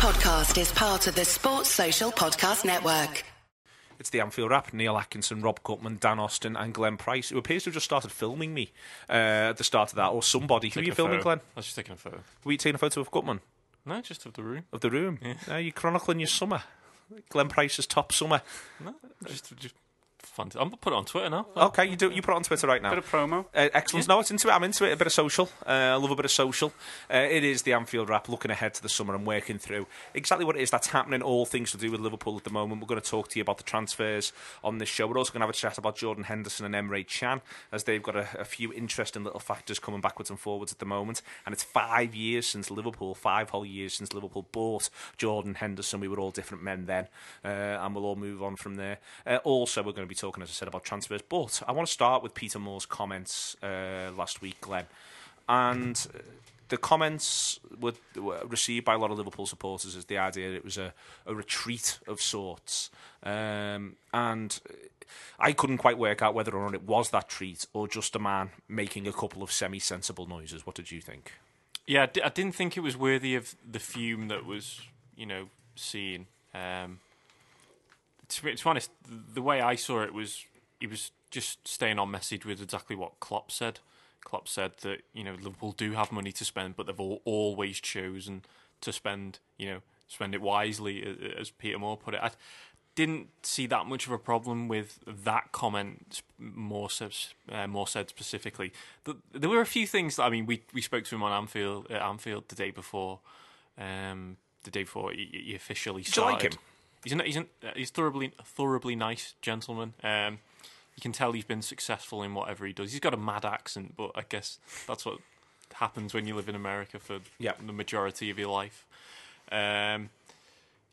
podcast is part of the Sports Social Podcast Network. It's the Anfield Wrap. Neil Atkinson, Rob Gutmann, Dan Austin, and Glenn Price, who appears to have just started filming me uh, at the start of that, or somebody. Who are you a filming, photo. Glenn? I was just taking a photo. Were you taking a photo of Gutmann? No, just of the room. Of the room? Yeah. Uh, you chronicling your summer. Glenn Price's top summer. No, just just fun. I'm gonna put it on Twitter now. Okay, you do. You put it on Twitter right now. Bit of promo. Uh, excellent. No, it's into it. I'm into it. A bit of social. Uh, I love a bit of social. Uh, it is the Anfield wrap. looking ahead to the summer and working through exactly what it is that's happening. All things to do with Liverpool at the moment. We're going to talk to you about the transfers on this show. We're also going to have a chat about Jordan Henderson and Emre Can, as they've got a, a few interesting little factors coming backwards and forwards at the moment. And it's five years since Liverpool, five whole years since Liverpool bought Jordan Henderson. We were all different men then, uh, and we'll all move on from there. Uh, also, we're going to be talking, as I said, about transfers. But I want to start with Peter Moore's comments uh, last week, Glenn. And uh, the comments were, were received by a lot of Liverpool supporters as the idea that it was a, a retreat of sorts. Um, and I couldn't quite work out whether or not it was that treat or just a man making a couple of semi sensible noises. What did you think? Yeah, I, I didn't think it was worthy of the fume that was, you know, seen. Um, to, be, to be honest, the way I saw it was he was just staying on message with exactly what Klopp said. Klopp said that you know Liverpool do have money to spend, but they've all, always chosen to spend, you know, spend it wisely, as Peter Moore put it. I didn't see that much of a problem with that comment. Moore said, uh, more said specifically. Th- There were a few things. That, I mean, we we spoke to him on Anfield at Anfield the day before. Um, the day before he, he officially Did you like him? He's an, he's an, uh, he's thoroughly thoroughly nice gentleman. Um, you can tell he's been successful in whatever he does. He's got a mad accent, but I guess that's what happens when you live in America for Yeah. the majority of your life. Um,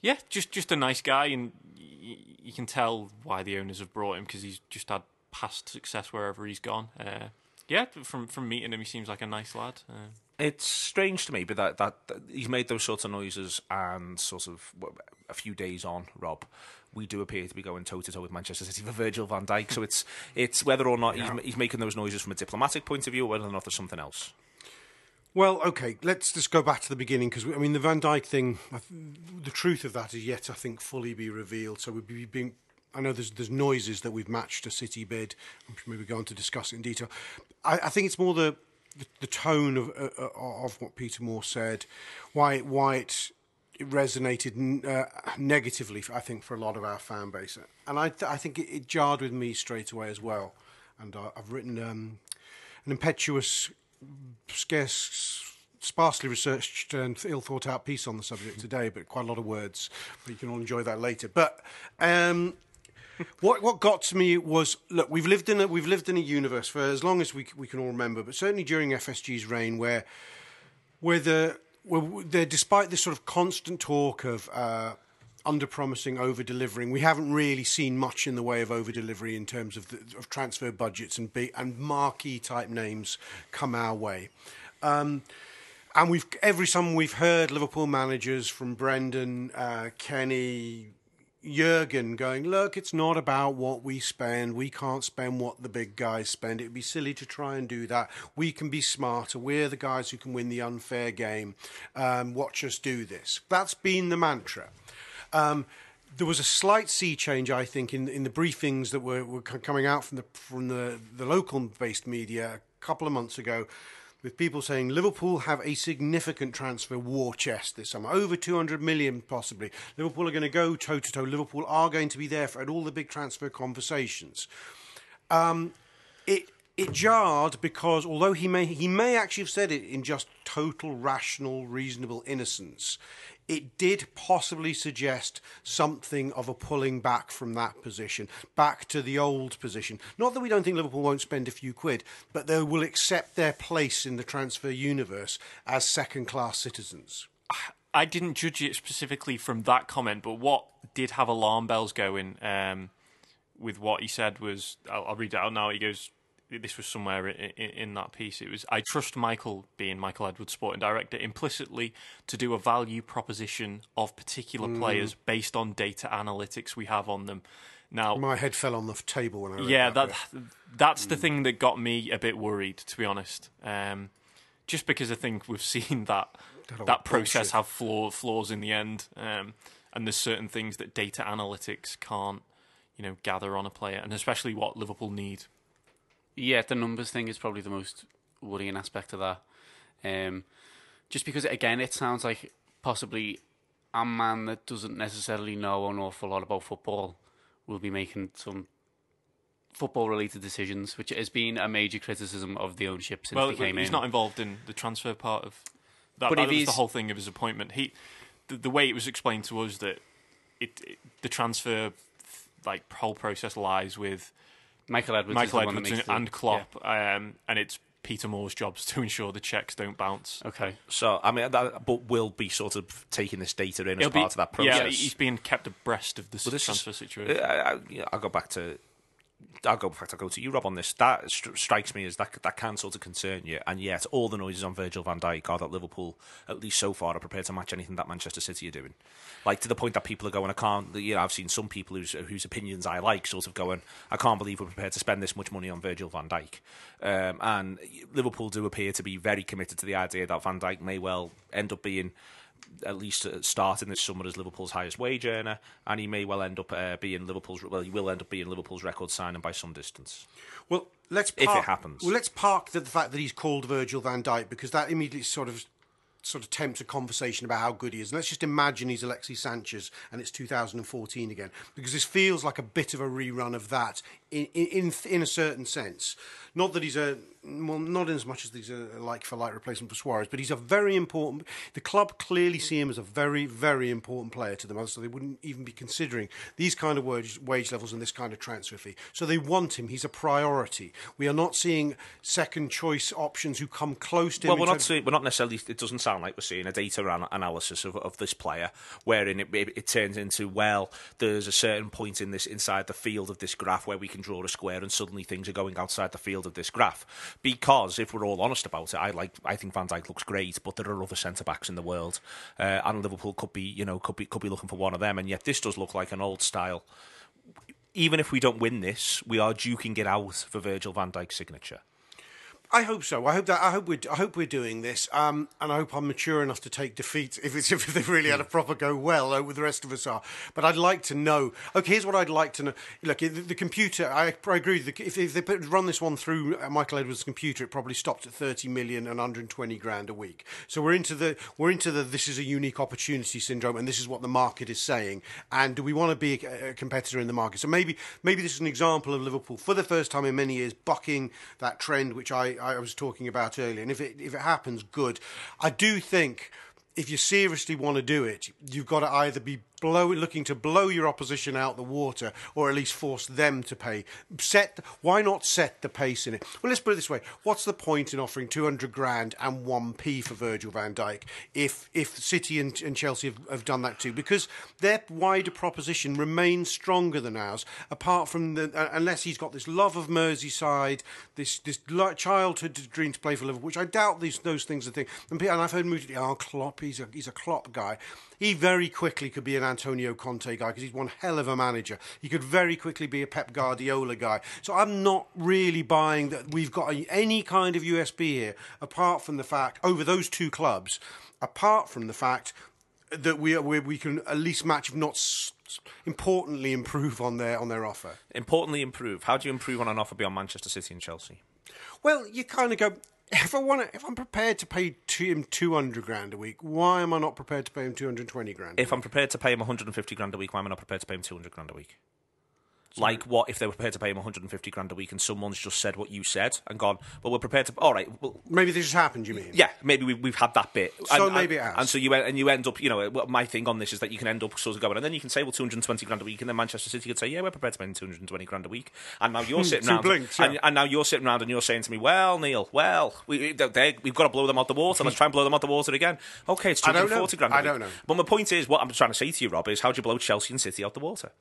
yeah, just just a nice guy, and y- you can tell why the owners have brought him because he's just had past success wherever he's gone. Uh, yeah, from from meeting him, he seems like a nice lad. Uh, It's strange to me, but that, that, that he's made those sorts of noises, and sort of a few days on, Rob, we do appear to be going toe to toe with Manchester City for Virgil Van Dijk. So it's it's whether or not he's, he's making those noises from a diplomatic point of view, or whether or not there's something else. Well, okay, let's just go back to the beginning because I mean the Van Dijk thing. The truth of that is yet, I think, fully be revealed. So we'd be being. I know there's there's noises that we've matched a City bid. I'm sure maybe go on to discuss it in detail. I, I think it's more the the, the tone of uh, uh, of what Peter Moore said, why why it, it resonated uh, negatively. I think for a lot of our fan base, and I th- I think it, it jarred with me straight away as well. And I, I've written um, an impetuous scarce, sparsely researched and ill thought out piece on the subject today, but quite a lot of words. But you can all enjoy that later. But um, what what got to me was look, we've lived in a we've lived in a universe for as long as we we can all remember, but certainly during FSG's reign, where where the where despite this sort of constant talk of uh, under promising, over delivering, we haven't really seen much in the way of over delivery in terms of, the, of transfer budgets and big and marquee type names come our way. Um, and we've every summer we've heard Liverpool managers from Brendan, uh, Kenny, Jurgen going, look, it's not about what we spend. We can't spend what the big guys spend. It'd be silly to try and do that. We can be smarter. We're the guys who can win the unfair game. Um, watch us do this. That's been the mantra. Um, there was a slight sea change, I think, in in the briefings that were, were coming out from the from the, the local based media a couple of months ago, with people saying Liverpool have a significant transfer war chest this summer, over 200 million possibly. Liverpool are going to go toe to toe. Liverpool are going to be there for, at all the big transfer conversations. Um, it it jarred because although he may he may actually have said it in just total rational, reasonable innocence, it did possibly suggest something of a pulling back from that position, back to the old position. Not that we don't think Liverpool won't spend a few quid, but they will accept their place in the transfer universe as second class citizens. I didn't judge it specifically from that comment, but what did have alarm bells going um, with what he said was I'll, I'll read it out now. He goes, "This was somewhere in, in, in that piece. It was I trust Michael, being Michael Edwards, sporting director, implicitly to do a value proposition of particular players based on data analytics we have on them." Now, My head fell on the table when I yeah, that. that that's the thing that got me a bit worried, to be honest. Um, just because I think we've seen that That that process bullshit. have flaw, flaws in the end, um, and there's certain things that data analytics can't, you know, gather on a player, and especially what Liverpool need. Yeah, the numbers thing is probably the most worrying aspect of that. Um, just because, again, it sounds like possibly a man that doesn't necessarily know an awful lot about football will be making some football-related decisions, which has been a major criticism of the ownership since well, they came he's in. not involved in the transfer part of that. But that was the whole thing of his appointment. He, the, the way it was explained to us that it, it the transfer like whole process lies with Michael Edwards, is Michael the one that Edwards makes and, and Klopp, um, and it's Peter Moore's jobs to ensure the checks don't bounce. Okay. So I mean, that, but will be sort of taking this data in as He'll be- part of that process. Yeah, he's being kept abreast of the Well, transfer is- situation. I, I, I'll go back to. I'll go back. I'll go to you, Rob, on this. That stri- strikes me as that that can sort of concern you, and yet all the noises on Virgil Van Dijk are that Liverpool, at least so far, are prepared to match anything that Manchester City are doing. Like to the point that people are going, I can't. You know, I've seen some people whose whose opinions I like, sort of going, I can't believe we're prepared to spend this much money on Virgil Van Dijk. Um, and Liverpool do appear to be very committed to the idea that Van Dijk may well end up being at least uh, starting this summer as Liverpool's highest wage earner, and he may well end up uh, being Liverpool's. Well, he will end up being Liverpool's record signing by some distance. Well, let's If it happens. Well, let's park the, the fact that he's called Virgil Van Dijk because that immediately sort of sort of tempts a conversation about how good he is. And let's just imagine he's Alexis Sanchez and it's 2014 again because this feels like a bit of a rerun of that in in in a certain sense. Not that he's a well, not in as much as he's a like for like replacement for Suarez, but he's a very important. The club clearly see him as a very very important player to them, so they wouldn't even be considering these kind of wage wage levels and this kind of transfer fee. So they want him. He's a priority. We are not seeing second choice options who come close to him. Well, we're not seeing, we're not necessarily. It doesn't sound like we're seeing a data an- analysis of, of this player, wherein it, it, it turns into well, there's a certain point in this inside the field of this graph where we can draw a square, and suddenly things are going outside the field of this graph. Because if we're all honest about it, I like I think Van Dijk looks great, but there are other centre backs in the world, uh, and Liverpool could be you know could be could be looking for one of them, and yet this does look like an old style. Even if we don't win this, we are duking it out for Virgil Van Dijk's signature. I hope so. I hope that. I hope we're. I hope we're doing this. Um, and I hope I'm mature enough to take defeat if it's if they really had a proper go well. Uh, the rest of us are. But I'd like to know. Okay, here's what I'd like to know. Look, the, the computer. I, I agree. The, if, if they put, run this one through uh, Michael Edwards' computer, it probably stopped at 30 million and 120 grand a week. So we're into the we're into the this is a unique opportunity syndrome, and this is what the market is saying. And do we want to be a, a competitor in the market? So maybe maybe this is an example of Liverpool for the first time in many years bucking that trend, which I, I was talking about earlier. And if it if it happens, good. I do think if you seriously want to do it, you've got to either be blow looking to blow your opposition out the water, or at least force them to pay. Set why not set the pace in it? Well, let's put it this way: What's the point in offering two hundred grand and one p for Virgil Van Dijk if if City and, and Chelsea have, have done that too? Because their wider proposition remains stronger than ours. Apart from the uh, unless he's got this love of Merseyside, this this childhood dream to play for Liverpool, which I doubt these those things are thing. And, and I've heard Moody, oh Klopp, he's a he's a Klopp guy. He very quickly could be an Antonio Conte guy because he's one hell of a manager. He could very quickly be a Pep Guardiola guy. So I'm not really buying that we've got a, any kind of USP here, apart from the fact over those two clubs, apart from the fact that we we, we can at least match, if not importantly, improve on their on their offer. Importantly, improve. How do you improve on an offer beyond Manchester City and Chelsea? Well, you kind of go. If I want to, if I'm prepared to pay to him two hundred grand a week, why am I not prepared to pay him two hundred twenty grand? a If I'm prepared to pay him 150 grand a week, why am I not prepared to pay him 200 grand a week? Like what if they were prepared to pay him 150 grand a week and someone's just said what you said and gone, but we're prepared to. All right, well, Maybe this has happened. You mean? yeah, maybe we, we've had that bit. So and, maybe and, it has. And so you and you end up, you know, my thing on this is that you can end up sort of going, and then you can say, well, 220 grand a week, and then Manchester City could say, yeah, we're prepared to pay him 220 grand a week, and now you're sitting around, blinks, and, yeah. and now you're sitting around and you're saying to me, well, Neil, well, we we've got to blow them out the water. Let's try and blow them out the water again. Okay, it's I don't know. 240 grand. a I don't know. But my point is, what I'm trying to say to you, Rob, is how do you blow Chelsea and City out the water?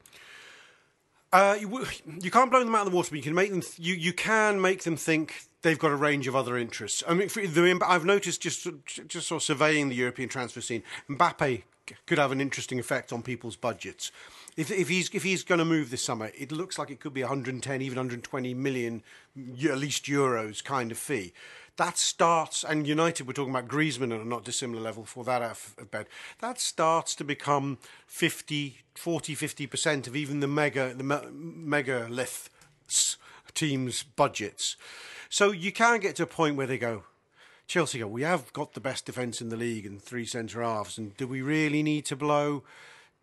Uh, you, you can't blow them out of the water, but you can make them. Th- you you can make them think they've got a range of other interests. I mean, the, I've noticed just just sort of surveying the European transfer scene, Mbappe could have an interesting effect on people's budgets. If, if he's if he's going to move this summer, it looks like it could be 110, even 120 million, at least euros kind of fee. That starts, and United, we're talking about Griezmann at a not dissimilar level for that out of bed. That starts to become 50, 40, 50% of even the mega, the me- megaliths teams' budgets. So you can get to a point where they go, Chelsea go, we have got the best defence in the league and three centre halves, and do we really need to blow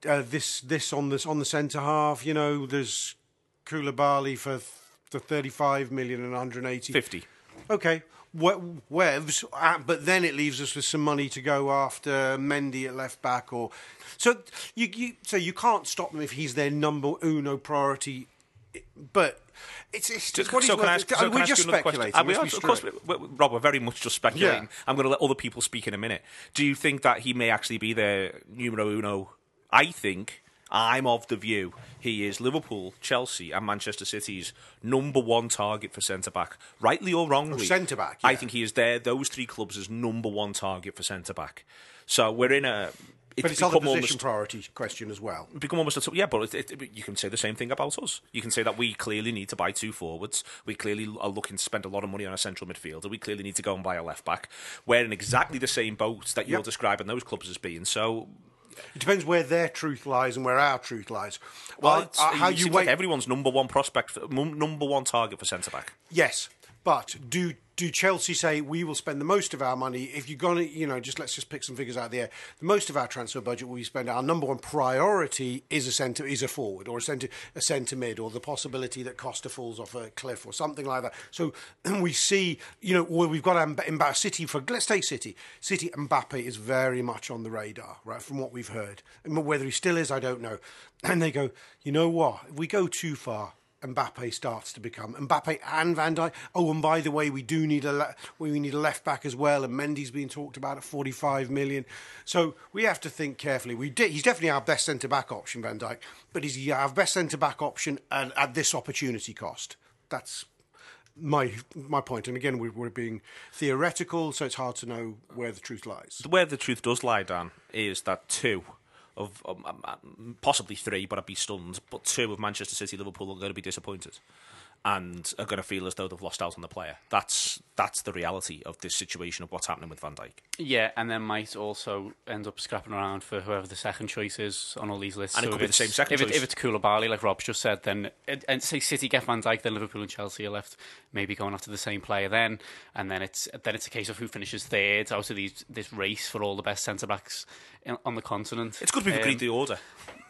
uh, this this on this on the centre half? You know, there's Koulibaly for the 35 million and 180. 50. Okay, we- Wevs, uh, but then it leaves us with some money to go after Mendy at left back, or so you, you so you can't stop them if he's their number uno priority. But it's, it's just what so can I ask, so we're can I ask just you another question? speculating. Uh, we are- of course, we- we- Rob, we're very much just speculating. Yeah. I'm going to let other people speak in a minute. Do you think that he may actually be their numero uno? I think I'm of the view he is Liverpool, Chelsea, and Manchester City's number one target for centre back, rightly or wrongly. centre-back, I think he is there. Those three clubs as number one target for centre back. So we're in a. But it's other become position almost- priority question as well. become almost a yeah, but it, it, you can say the same thing about us. You can say that we clearly need to buy two forwards. We clearly are looking to spend a lot of money on a central midfielder. We clearly need to go and buy a left back. We're in exactly the same boat that you're Yep. describing those clubs as being. So, It depends where their truth lies and where our truth lies. well, it's, uh, how you wait? like everyone's number one prospect, number one target for centre back. Yes, but do do Chelsea say we will spend the most of our money if you're gonna, you know, just let's just pick some figures out of the air. The most of our transfer budget will be spent. Our number one priority is a centre, is a forward or a centre, a centre mid, or the possibility that Costa falls off a cliff or something like that. So we see, you know, well, we've got Mb- Mbappe City for let's take City. City Mbappe is very much on the radar, right? From what we've heard, whether he still is, I don't know. And they go, you know what? If we go too far. Mbappe starts to become Mbappe and Van Dijk. Oh, and by the way, we do need a le- we need a left back as well, and Mendy's being talked about at 45 million. So we have to think carefully. We de- he's definitely our best centre back option, Van Dijk, but he's our best centre back option at, at this opportunity cost. That's my my point. And again, we're, we're being theoretical, so it's hard to know where the truth lies. Where the truth does lie, Dan, is that two of um, um, possibly three, but I'd be stunned. But two of Manchester City, Liverpool are going to be disappointed. And are going to feel as though they've lost out on the player. That's that's the reality of this situation of what's happening with Van Dijk. Yeah, and then might also end up scrapping around for whoever the second choice is on all these lists. And it could be the same second if it- choice. if it's Koulibaly, like Rob's just said, then it, and say City get Van Dijk, then Liverpool and Chelsea are left maybe going after the same player then, and then it's then it's a case of who finishes third out of these this race for all the best centre backs on the continent. It's good we've Um, agreed the order.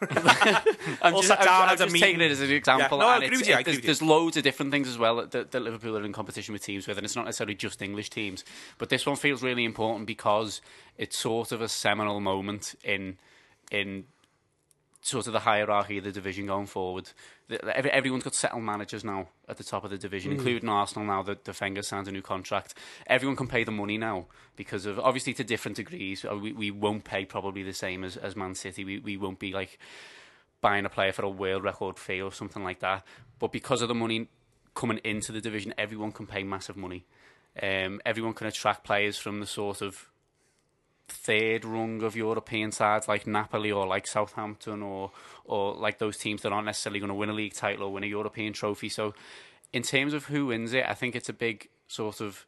I'm just, I'm, I'm just taking it as an example. Yeah, no, I agree with you, I it- agree there's, with you. there's loads of different things as well that, that Liverpool are in competition with teams with, and it's not necessarily just English teams. But this one feels really important because it's sort of a seminal moment in in sort of the hierarchy of the division going forward. Everyone's got settled managers now at the top of the division, including Arsenal now that the Wenger signed a new contract. Everyone can pay the money now because of, obviously to different degrees. Uh, We, we won't pay probably the same as, as Man City. We, we won't be like buying a player for a world record fee or something like that. But because of the money coming into the division, everyone can pay massive money. Um, everyone can attract players from the sort of third rung of European sides like Napoli or like Southampton or or like those teams that aren't necessarily going to win a league title or win a European trophy. So in terms of who wins it, I think it's a big sort of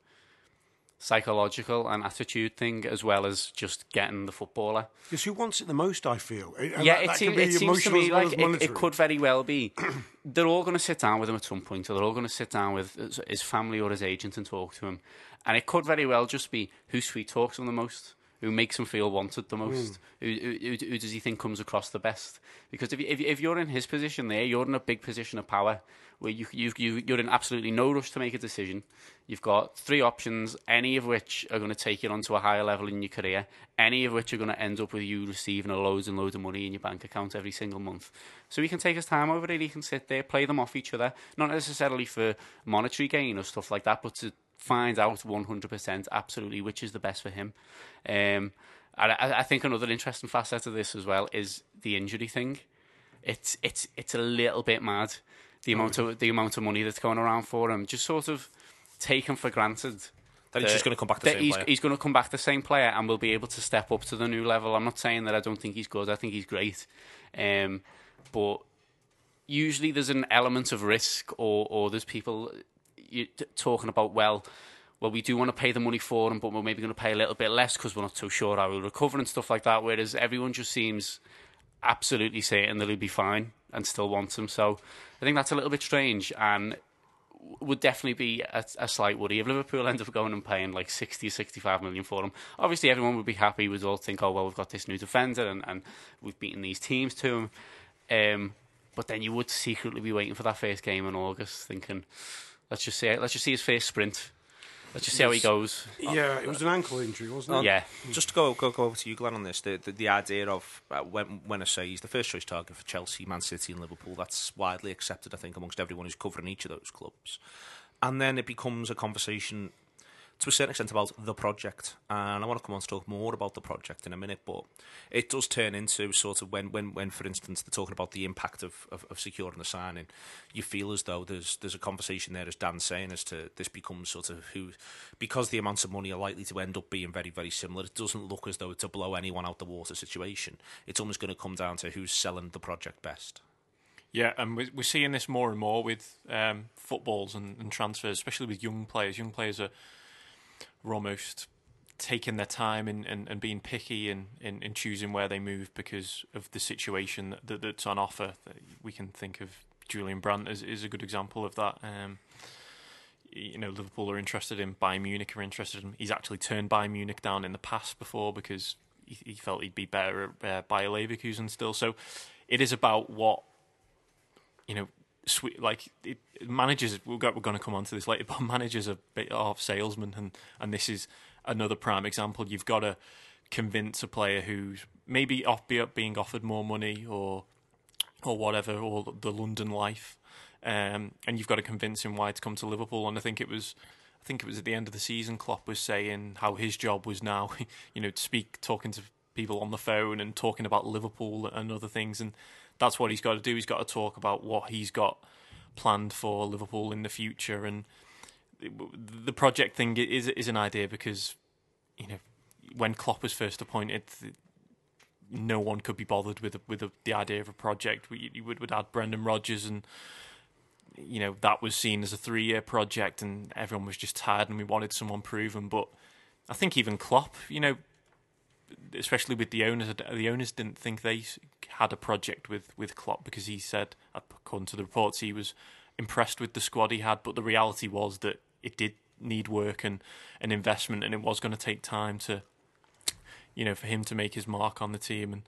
psychological and attitude thing as well as just getting the footballer. Because who wants it the most? I feel. And yeah, that- it, seem, it seems to me well like it, it could very well be. They're all going to sit down with him at some point, or they're all going to sit down with his- his family or his agent and talk to him. And it could very well just be who sweet talks him the most, who makes him feel wanted the most, hmm. who, who, who, who does he think comes across the best. Because if, if, if you're in his position there, you're in a big position of power where you, you, you, you're in absolutely no rush to make a decision. You've got three options, any of which are going to take you onto a higher level in your career, any of which are going to end up with you receiving a loads and loads of money in your bank account every single month. So he can take his time over it, he can sit there, play them off each other, not necessarily for monetary gain or stuff like that, but to find out 100% absolutely which is the best for him. Um, and I, I think another interesting facet of this as well is the injury thing. It's it's it's a little bit mad the amount of the amount of money that's going around for him. Just sort of taken for granted That he's just going to come back the same he's, player. he's going to come back the same player and will be able to step up to the new level. I'm not saying that I don't think he's good. I think he's great, um, but usually there's an element of risk, or or there's people you, t- talking about well. well, we do want to pay the money for him, but we're maybe going to pay a little bit less because we're not so sure how he'll recover and stuff like that. Whereas everyone just seems absolutely certain that he'll be fine and still wants him. So I think that's a little bit strange and would definitely be a, a slight worry if Liverpool end up going and paying like 60 65 million for him. Obviously, everyone would be happy. We'd all think, oh, well, we've got this new defender and, and we've beaten these teams to him. Um, but then you would secretly be waiting for that first game in August, thinking, let's just see, let's just see his first sprint. Let's just see how he goes. Yeah, it was an ankle injury, wasn't it? Yeah. Just to go, go go over to you, Glenn, on this, the, the, the idea of uh, when, when I say he's the first choice target for Chelsea, Man City, and Liverpool, that's widely accepted, I think, amongst everyone who's covering each of those clubs. And then it becomes a conversation to a certain extent about the project. And I want to come on to talk more about the project in a minute, but it does turn into sort of when, when, when for instance, they're talking about the impact of, of, of securing the signing, you feel as though there's there's a conversation there, as Dan's saying, as to this becomes sort of who, because the amounts of money are likely to end up being very, very similar, it doesn't look as though it's a blow anyone out the water situation. It's almost going to come down to who's selling the project best. Yeah, and we're, seeing this more and more with um, footballs and, and transfers, especially with young players. Young players are, are almost taking their time and, and, and being picky and in, in choosing where they move because of the situation that, that, that's on offer. We can think of Julian Brandt as is a good example of that. Um, you know, Liverpool are interested in Bayern Munich are interested in. He's actually turned Bayern Munich down in the past before because he, he felt he'd be better at uh, Bayer Leverkusen still. So it is about what you know, sweet, like it, managers. We're, going to come on to this later, but managers are bit of salesmen, and and this is another prime example. You've got to convince a player who's maybe off be being offered more money or or whatever, or the London life, um, and you've got to convince him why to come to Liverpool. And I think it was. I think it was at the end of the season. Klopp was saying how his job was now, you know, to speak, talking to people on the phone and talking about Liverpool and other things. And that's what he's got to do. He's got to talk about what he's got planned for Liverpool in the future, and the project thing is is an idea because you know when Klopp was first appointed, no one could be bothered with with the idea of a project. You would would add Brendan Rodgers and. You know that was seen as a three-year project, and everyone was just tired, and we wanted someone proven. But I think even Klopp, you know, especially with the owners, the owners didn't think they had a project with with Klopp because he said, according to the reports, he was impressed with the squad he had, but the reality was that it did need work and an investment, and it was going to take time to, you know, for him to make his mark on the team. And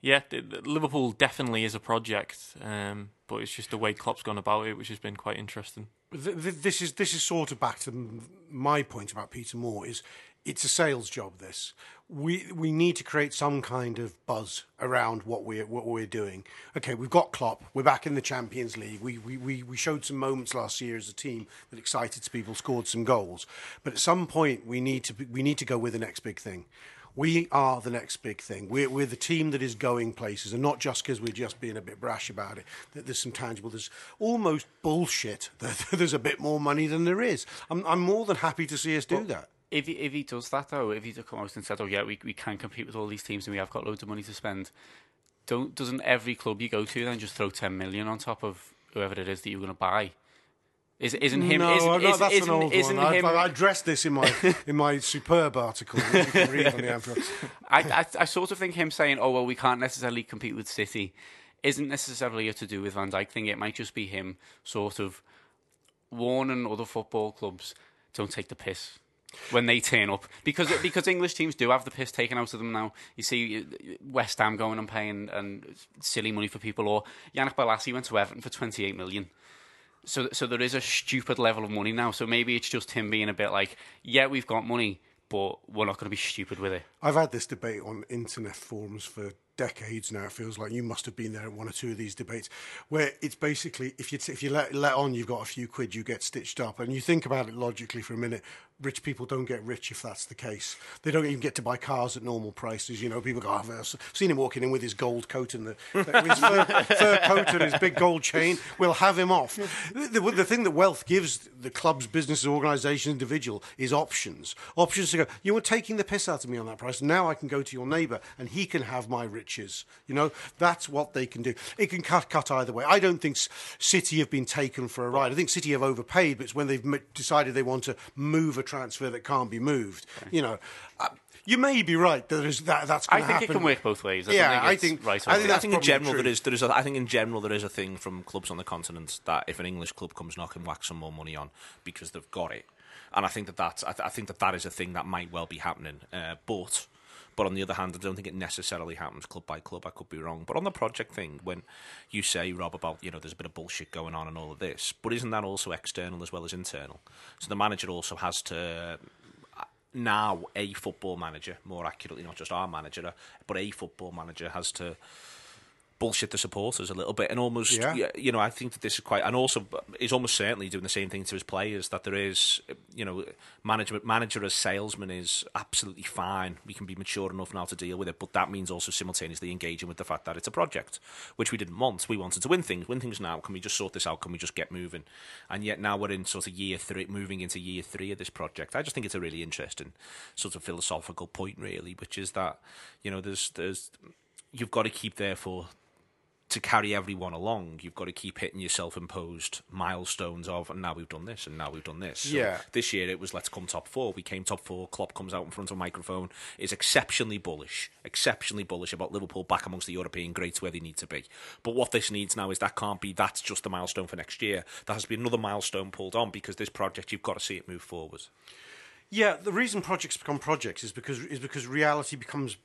yeah, Liverpool definitely is a project, um, but it's just the way Klopp's gone about it, which has been quite interesting. This is this is sort of back to my point about Peter Moore is it's a sales job. This we we need to create some kind of buzz around what we're what we're doing. Okay, we've got Klopp. We're back in the Champions League. We we we, we showed some moments last year as a team that excited people, scored some goals. But at some point, we need to we need to go with the next big thing. We are the next big thing. We're, we're the team that is going places, and not just because we're just being a bit brash about it. That there's some tangible. There's almost bullshit that there's a bit more money than there is. I'm, I'm more than happy to see us do that if he, if he does that though, if he come out and said, "Oh yeah, we we can compete with all these teams and we have got loads of money to spend," don't doesn't every club you go to then just throw ten million on top of whoever it is that you're going to buy? Is, isn't him? No, isn't, that's isn't, an old isn't one. Him, I, I addressed this in my in my superb article. You can read on the. I, I I sort of think him saying, "Oh well, we can't necessarily compete with City," isn't necessarily to do with Van Dijk thing. It might just be him sort of warning other football clubs, "Don't take the piss." When they turn up because because English teams do have the piss taken out of them now. You see West Ham going and paying and silly money for people, or Yannick Bolasie went to Everton for twenty eight million. So so there is a stupid level of money now. So maybe it's just him being a bit like, yeah, we've got money, but we're not going to be stupid with it. I've had this debate on internet forums for decades now. It feels like you must have been there at one or two of these debates, where it's basically if you t- if you let let on, you've got a few quid, you get stitched up, and you think about it logically for a minute. Rich people don't get rich if that's the case. They don't even get to buy cars at normal prices. You know, people go, oh, I've uh, seen him walking in with his gold coat and the, his fur, fur, coat and his big gold chain. We'll have him off. The, the, the thing that wealth gives the clubs, businesses, organisations, individual is options. Options to go, you were taking the piss out of me on that price. Now I can go to your neighbour and he can have my rich riches. You know, that's what they can do. It can cut cut either way. I don't think City have been taken for a ride. I think City have overpaid, but it's when they've m- decided they want to move a transfer that can't be moved. You know. Uh, you may be right. That is that. That's. I Gonna think happen. it can work both ways. I Yeah, think I think- right. I think wrong. I think in general true. there is there is a, I think in general there is a thing from clubs on the continent that if an English club comes knocking, whack some more money on because they've got it, and I think that that's I, th- I think that that is a thing that might well be happening. Uh, but but on the other hand, I don't think it necessarily happens club by club. I could be wrong. But on the project thing, when you say Rob about you know there's a bit of bullshit going on and all of this, but isn't that also external as well as internal? So the manager also has to now a football manager, more accurately, not just our manager, uh, but a football manager has to bullshit the supporters a little bit and almost, Yeah. you know, I think that this is quite, and also is almost certainly doing the same thing to his players. That there is, you know, management manager as salesman is absolutely fine. We can be mature enough now to deal with it, but that means also simultaneously engaging with the fact that it's a project, which we didn't want. We wanted to win things, win things now. Can we just sort this out? Can we just get moving? And yet now we're in sort of year three, moving into year three of this project. I just think it's a really interesting sort of philosophical point, really, which is that you know, there's there's you've got to keep therefore to carry everyone along, you've got to keep hitting your self-imposed milestones of, and now we've done this, and now we've done this. So Yeah. This year it was let's come top four. We came top four. Klopp comes out in front of a microphone, is exceptionally bullish, exceptionally bullish about Liverpool back amongst the European greats where they need to be. But what this needs now is that can't be. That's just the milestone for next year. There has to be another milestone pulled on because this project you've got to see it move forward. Yeah, the reason projects become projects is because is because reality becomes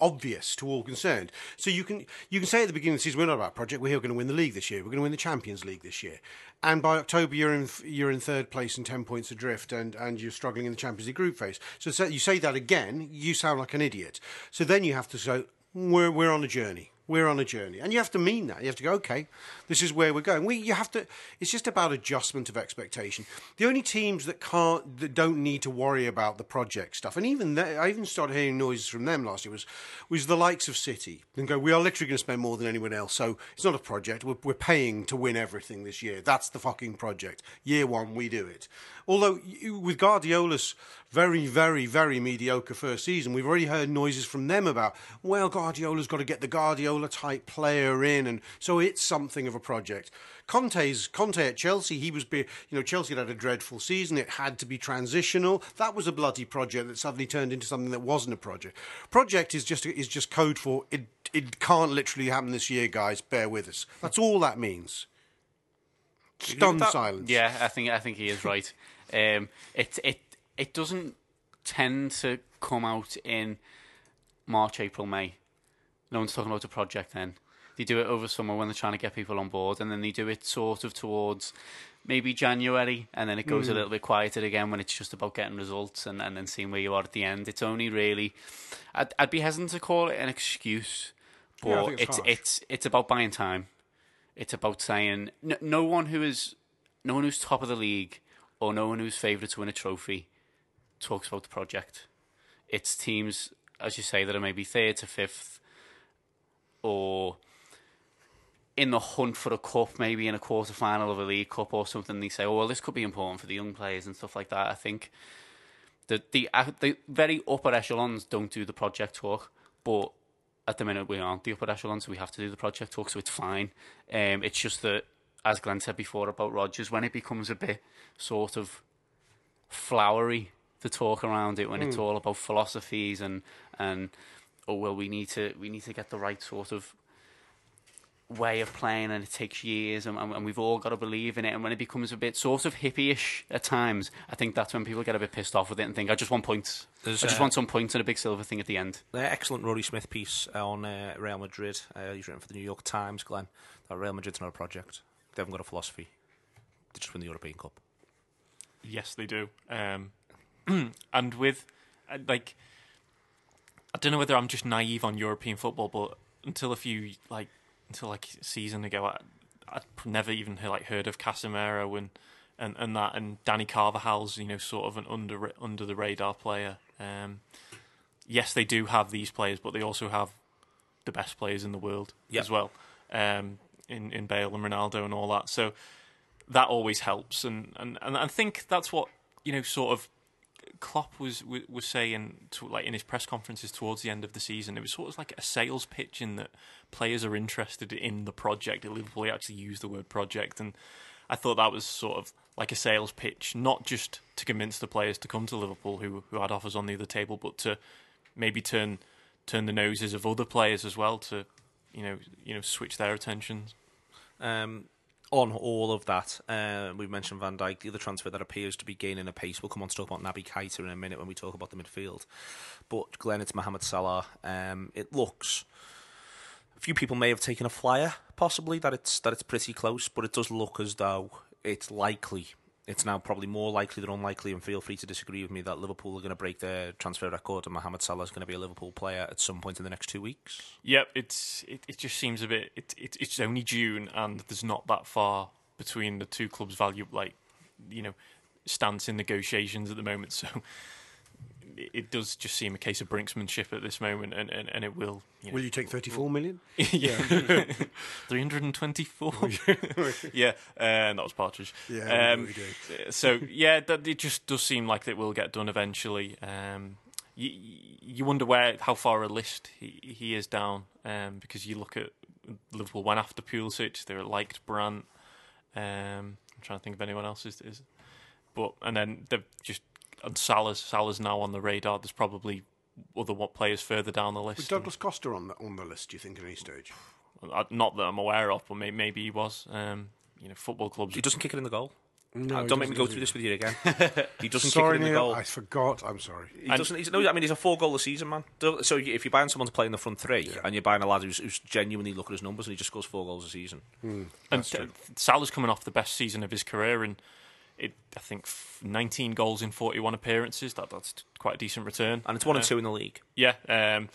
obvious to all concerned. So you can you can say at the beginning of the season we're not about project. We're here going to win the league this year. We're going to win the Champions League this year. And by October you're in you're in third place and ten points adrift, and, and you're struggling in the Champions League group phase. So say- you say that again, you sound like an idiot. So then you have to say we're we're on a journey. We're on a journey, and you have to mean that. You have to go, okay, this is where we're going. We, you have to. It's just about adjustment of expectation. The only teams that can't, that don't need to worry about the project stuff, and even I even started hearing noises from them last year was, was the likes of City and go, we are literally going to spend more than anyone else, so it's not a project. We're, we're paying to win everything this year. That's the fucking project. Year one, we do it. Although with Guardiola's very, very, very mediocre first season, we've already heard noises from them about, well, Guardiola's got to get the Guardiola type player in, and so it's something of a project. Conte's Conte at Chelsea, he was, you know, Chelsea had had a dreadful season. It had to be transitional. That was a bloody project that suddenly turned into something that wasn't a project. Project is just is just code for it. It can't literally happen this year, guys. Bear with us. That's all that means. Stunned silence. Yeah, I think I think he is right. Um, it it it doesn't tend to come out in March, April, May. No one's talking about a project then. They do it over summer when they're trying to get people on board, and then they do it sort of towards maybe January, and then it goes a little bit quieter again when it's just about getting results and, and then seeing where you are at the end. It's only really, I'd, I'd be hesitant to call it an excuse, but Yeah, it's it's it's it's about buying time. It's about saying no, no one who is no one who's top of the league or no one who's favourite to win a trophy talks about the project. It's teams, as you say, that are maybe third to fifth or in the hunt for a cup, maybe in a quarter final of a league cup or something. They say, "Oh, well, this could be important for the young players and stuff like that." I think the the uh, the very upper echelons don't do the project talk, but at the minute we aren't the upper echelon, so we have to do the project talk, so it's fine. Um, it's just that, as Glenn said before about Rodgers, when it becomes a bit sort of flowery, the talk around it, when it's all about philosophies and and oh well, we need to we need to get the right sort of way of playing and it takes years and, and we've all got to believe in it and when it becomes a bit sort of hippie-ish at times I think that's when people get a bit pissed off with it and think I just want points There's, I just uh, want some points and a big silver thing at the end Uh, excellent Rory Smith piece on uh, Real Madrid. Uh, he's written for the New York Times, Glenn. That Real Madrid's not a project. They haven't got a philosophy. They just win the European Cup. Yes, they do. Um, and with uh, like, I don't know whether I'm just naive on European football, but until a few like until like a season ago, I, I'd never even heard, like heard of Casemiro and, and and that and Dani Carvajal's you know sort of an under under the radar player. Um, yes, they do have these players, but they also have the best players in the world Yep. as well. Um, in in Bale and Ronaldo and all that. So that always helps, and and and I think that's what you know sort of Klopp was was, saying to, like in his press conferences towards the end of the season, it was sort of like a sales pitch in that players are interested in the project. At Liverpool, he actually used the word project, and I thought that was sort of like a sales pitch, not just to convince the players to come to Liverpool who who had offers on the other table, but to maybe turn turn the noses of other players as well to you know you know switch their attentions. Um, on all of that, uh, we've mentioned Van Dijk, the other transfer that appears to be gaining a pace. We'll come on to talk about Naby Keita in a minute when we talk about the midfield. But Glenn, it's Mohamed Salah. Um, it looks. A few people may have taken a flyer, possibly that it's that it's pretty close, but it does look as though it's likely. It's now probably more likely than unlikely, and feel free to disagree with me that Liverpool are going to break their transfer record, and Mohamed Salah is going to be a Liverpool player at some point in the next two weeks. Yep, it's it, it just seems a bit. It, it it's only June, and there's not that far between the two clubs' value, like you know, stance in negotiations at the moment. So it, does just seem a case of brinksmanship at this moment, and, and, and it will. You know, Will you take 34 million? yeah, three hundred and twenty-four. yeah, uh, that was Partridge. Yeah, um, so yeah, that it just does seem like it will get done eventually. Um, you, you wonder where how far a list he, he is down um, because you look at Liverpool went after Pulisic, they liked Brandt. Um, I'm trying to think of anyone else is, is but and then they've just and Salah's Salah's now on the radar. There's probably other what players further down the list. Was Douglas Costa on the, on the list, do you think, at any stage? Uh, Not that I'm aware of, but may, maybe he was. Um, you know, football clubs. He doesn't kick it in the goal. No, Uh, don't make me go through he? this with you again. He doesn't Sorry, kick it in the Neil, goal. I forgot. I'm sorry. He doesn't. He's, no, I mean he's a four goal a season man. So if you're buying someone to play in the front three, and you're buying a lad who's, who's genuinely looking at his numbers and he just scores four goals a season, and uh, Salah's coming off the best season of his career, and it, I think 19 goals in 41 appearances. That that's quite a decent return. and it's one Uh, and two in the league. Yeah, um,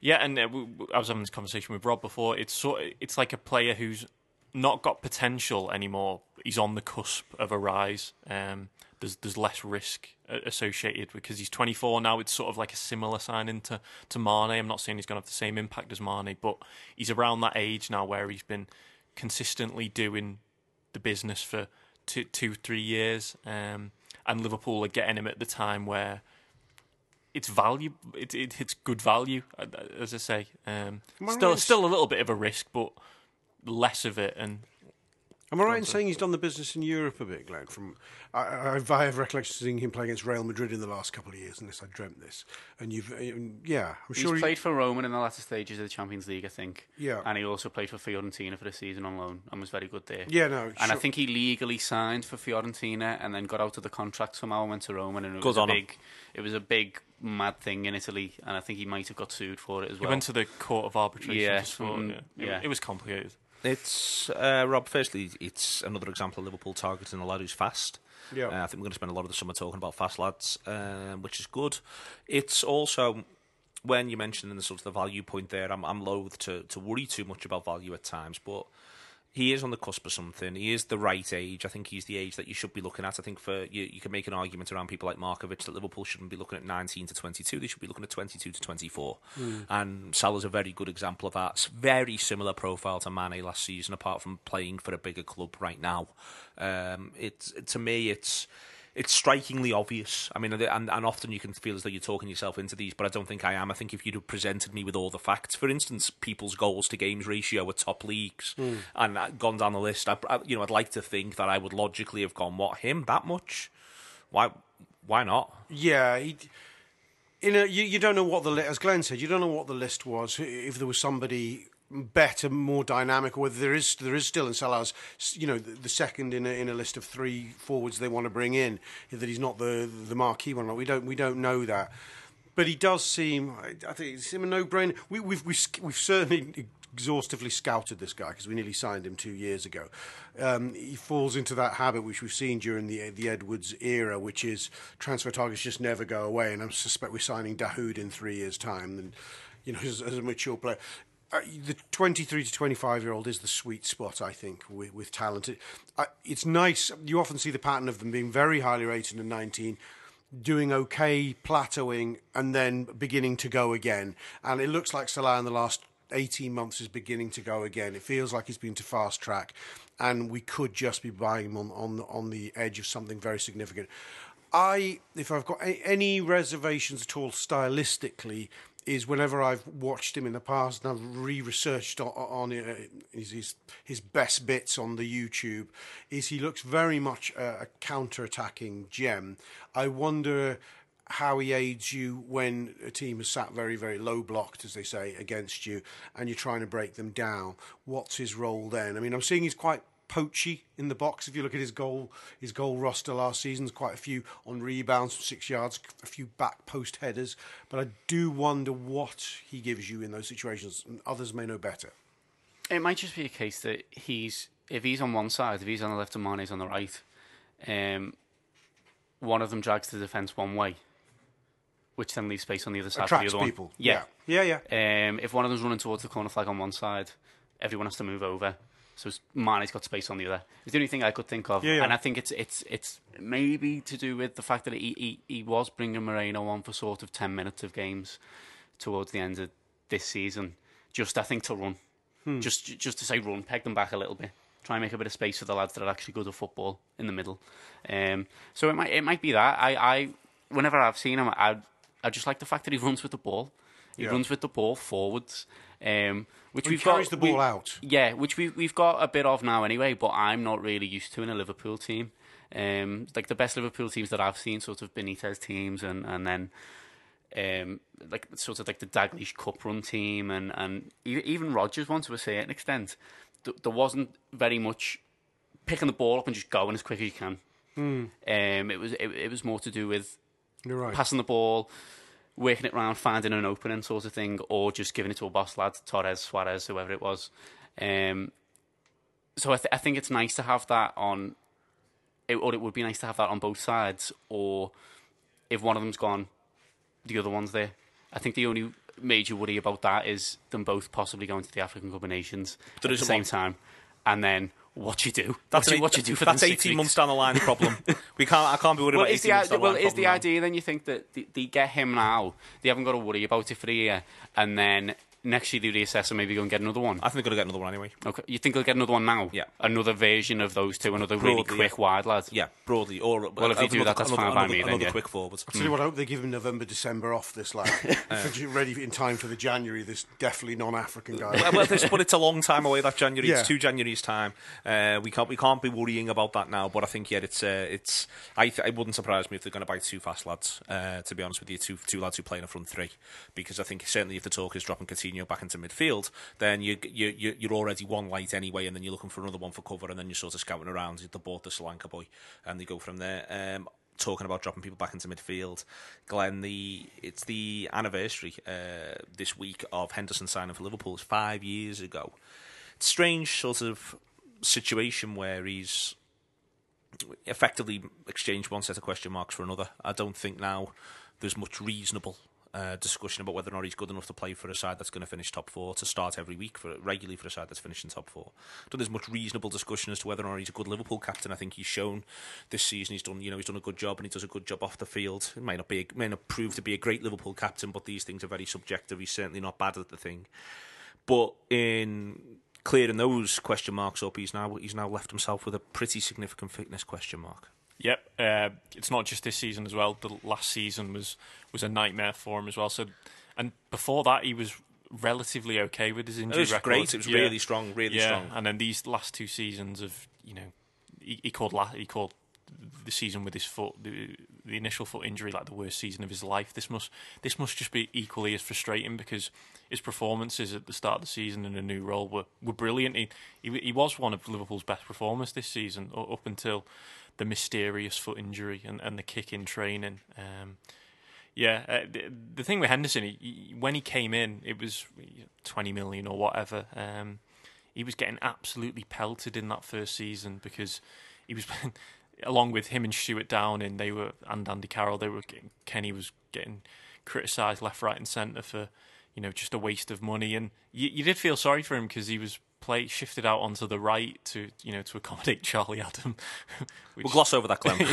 yeah, and uh, we, I was having this conversation with Rob before. It's sort, it's like a player who's not got potential anymore. He's on the cusp of a rise. Um, there's there's less risk uh, associated because he's 24 now. It's sort of like a similar signing to to Mane. I'm not saying he's going to have the same impact as Mane, but he's around that age now where he's been consistently doing the business for two, two, three years, um, and Liverpool are getting him at the time where it's value. It, it it's good value, uh, as I say. Um, still, still a little bit of a risk, but less of it. And Am I right in saying he's done the business in Europe a bit, Glenn? From I, I, I have recollection of seeing him play against Real Madrid in the last couple of years, unless I dreamt this. And you've, uh, yeah, I'm He's sure he- played for Roma in the latter stages of the Champions League, I think. Yeah. And he also played for Fiorentina for the season on loan and was very good there. Yeah, no, And I think he legally signed for Fiorentina and then got out of the contract somehow and went to Roma and it Good was a on him. big it was a big mad thing in Italy and I think he might have got sued for it as well. he went to the court of arbitration. Yeah, just for, something- yeah. It- yeah. It, was complicated. It's uh, Rob. Firstly, it's another example of Liverpool targeting a lad who's fast. Yeah. Uh, I think we're going to spend a lot of the summer talking about fast lads, um, which is good. It's also when you mentioned in the sort of the value point there, I'm, I'm loath to, to worry too much about value at times, but he is on the cusp of something. He is the right age. I think he's the age that you should be looking at. I think for you, you can make an argument around people like Markovic that Liverpool shouldn't be looking at 19 to 22. They should be looking at 22 to 24. And Salah's a very good example of that. It's very similar profile to Mane last season, apart from playing for a bigger club right now. Um, it's to me, it's it's strikingly obvious. I mean, and, and often you can feel as though you're talking yourself into these, but I don't think I am. I think if you'd have presented me with all the facts, for instance, people's goals to games ratio at top leagues, and uh, gone down the list, I, I, you know, I'd like to think that I would logically have gone, what him that much? Why? Why not? Yeah, he, in a, you, you don't know what the as Glenn said, you don't know what the list was. If there was somebody better, more dynamic, or whether there is there is still in Salah's, you know, the, the second in a, in a list of three forwards they want to bring in, that he's not the the marquee one. We don't we don't know that. But he does seem, I think, it's a no-brainer. We, we've, we've we've certainly exhaustively scouted this guy because we nearly signed him two years ago. Um, he falls into that habit which we've seen during the the Edwards era, which is transfer targets just never go away. And I suspect we're signing Dahoud in three years' time, and you know, as a mature player. Uh, the 23 to 25 year old is the sweet spot, I think, with, with talent. It, uh, it's nice. You often see the pattern of them being very highly rated in 19, doing okay, plateauing, and then beginning to go again. And it looks like Salah in the last 18 months is beginning to go again. It feels like he's been to fast track, and we could just be buying him on, on, on the edge of something very significant. I, if I've got any reservations at all stylistically, is whenever I've watched him in the past and I've re-researched on, on uh, his, his best bits on the YouTube, is he looks very much a, a counter-attacking gem. I wonder how he aids you when a team has sat very, very low blocked, as they say, against you, and you're trying to break them down. What's his role then? I mean, I'm seeing he's quite poachy in the box. If you look at his goal, his goal roster last season, quite a few on rebounds from six yards, a few back post headers. But I do wonder what he gives you in those situations, and others may know better. It might just be a case that he's if he's on one side, if he's on the left and Mane's on the right, um, one of them drags the defence one way, which then leaves space on the other side Attracts for the other people. one. Yeah. yeah, yeah. yeah. Um, if one of them's running towards the corner flag on one side, everyone has to move over. So Mane's got space on the other. It's the only thing I could think of, Yeah, yeah. and I think it's it's it's maybe to do with the fact that he, he he was bringing Moreno on for sort of ten minutes of games towards the end of this season. Just I think to run, Hmm. just just to say run, peg them back a little bit, try and make a bit of space for the lads that are actually good at football in the middle. Um, so it might it might be that I I whenever I've seen him, I I just like the fact that he runs with the ball. He Yeah. runs with the ball forwards, um, which we've carries got, the ball we- out. Yeah, which we we've got a bit of now anyway. But I'm not really used to in a Liverpool team. Um, like the best Liverpool teams that I've seen, sort of Benitez teams, and and then um, like sort of like the Dalglish Cup run team, and and even Rodgers one to a certain extent. Th- there wasn't very much picking the ball up and just going as quick as you can. Um, it was it, it was more to do with You're right. passing the ball, working it round, finding an opening sort of thing, or just giving it to a boss lad, Torres, Suarez, whoever it was. Um, so I, th- I think it's nice to have that on, it, or it would be nice to have that on both sides, or if one of them's gone, the other one's there. I think the only major worry about that is them both possibly going to the African Cup of Nations There at the same one. time, and then what you do. That's what, you, what you do for that's eighteen weeks. months down the line problem. we can't. I can't be worried Well, about is the, eighteen months down well, the line is the problem now. idea then you think that they, they get him now, they haven't got to worry about it for a year, and then next year they reassess and maybe go and get another one? I think they're going to get another one anyway. Okay, you think they'll get another one now? Yeah. Another version of those two, another really Broadly, quick wide lad. Yeah, broadly. Or Well, if they do another- that, that's another, fine by another, me then, Another yeah. quick forward. Tell you what, I hope they give him November, December off. This lad, If ready in time for the January. This definitely non-African guy. well, well, this, but it's a long time away. That January, Yeah. it's two January's time. Uh, we can't we can't be worrying about that now. But I think yeah, it's uh, it's. I th- it wouldn't surprise me if they're going to buy two fast lads. Uh, to be honest with you, two two lads who play in a front three, because I think certainly if the talk is dropping Coutinho back into midfield, then you you you- you're already one light anyway, and then you're looking for another one for cover, and then you're sort of scouting around. They bought the Sri Lanka boy, and they go from there. Um, talking about dropping people back into midfield, Glenn, the it's the anniversary uh, this week of Henderson signing for Liverpool. It's five years ago. It's strange sort of situation where he's effectively exchanged one set of question marks for another. I don't think now there's much reasonable uh, discussion about whether or not he's good enough to play for a side that's going to finish top four, to start every week for regularly for a side that's finishing top four. I don't there's much reasonable discussion as to whether or not he's a good Liverpool captain. I think he's shown this season he's done, you know, he's done a good job and he does a good job off the field. It may not be, may not prove to be a great Liverpool captain, but these things are very subjective. He's certainly not bad at the thing. But in clearing those question marks up, he's now he's now left himself with a pretty significant fitness question mark. Yep, uh, it's not just this season as well. The last season was was a nightmare for him as well. So, and before that, he was relatively okay with his injury It was record. great. It was Yeah. really strong, really yeah. strong. And then these last two seasons of you know, he, he called la- he called the season with his foot, the, the initial foot injury, like the worst season of his life. This must this must just be equally as frustrating because his performances at the start of the season in a new role were, were brilliant. He, he he was one of Liverpool's best performers this season up until the mysterious foot injury and, and the kick in training. Um, yeah, uh, the, the thing with Henderson, he, he, when he came in, it was 20 million or whatever. Um, he was getting absolutely pelted in that first season because he was, along with him and Stuart Downing, they were and Andy Carroll, they were getting, Kenny was getting criticised left, right, and centre for you know just a waste of money, and you, you did feel sorry for him because he was play shifted out onto the right to you know to accommodate Charlie Adam, which We'll gloss over that, Glenn.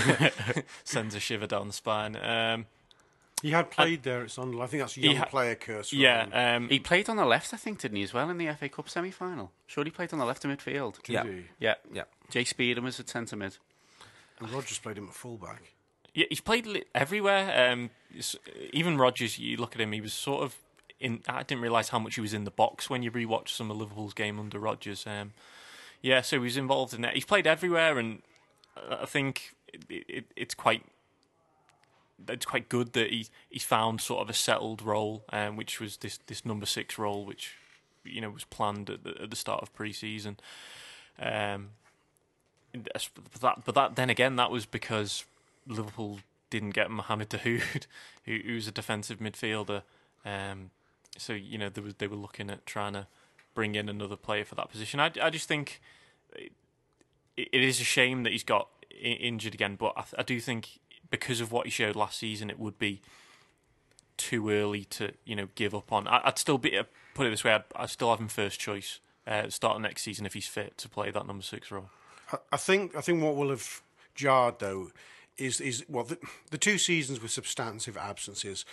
sends a shiver down the spine. Um, He had played there at Sunderland. I think that's a young ha- player curse. yeah, um, He played on the left, I think, didn't he, as well, in the FA Cup semi final? Sure, he played on the left of midfield. Did yeah. he? Yeah. yeah. Jay Spearing was at centre mid. And Rodgers played him at fullback. Yeah, he's played everywhere. Um, even Rodgers, you look at him, he was sort of in. I didn't realise how much he was in the box when you rewatch some of Liverpool's game under Rodgers. Um, yeah, so he was involved in that. He's played everywhere, and I think it, it, it's quite. It's quite good that he he's found sort of a settled role, um, which was this, this number six role, which you know was planned at the, at the start of pre-season. Um, but that, but that then again, that was because Liverpool didn't get Mohamed Dahoud, who, who's a defensive midfielder. Um, so you know they were they were looking at trying to bring in another player for that position. I, I just think it, it is a shame that he's got injured again, but I, I do think because of what he showed last season, it would be too early to you know give up on. I, I'd still be uh, put it this way, I'd, I'd still have him first choice uh, start of next season if he's fit to play that number six role. I- I think I think what will have jarred though is is well the, the two seasons with substantive absences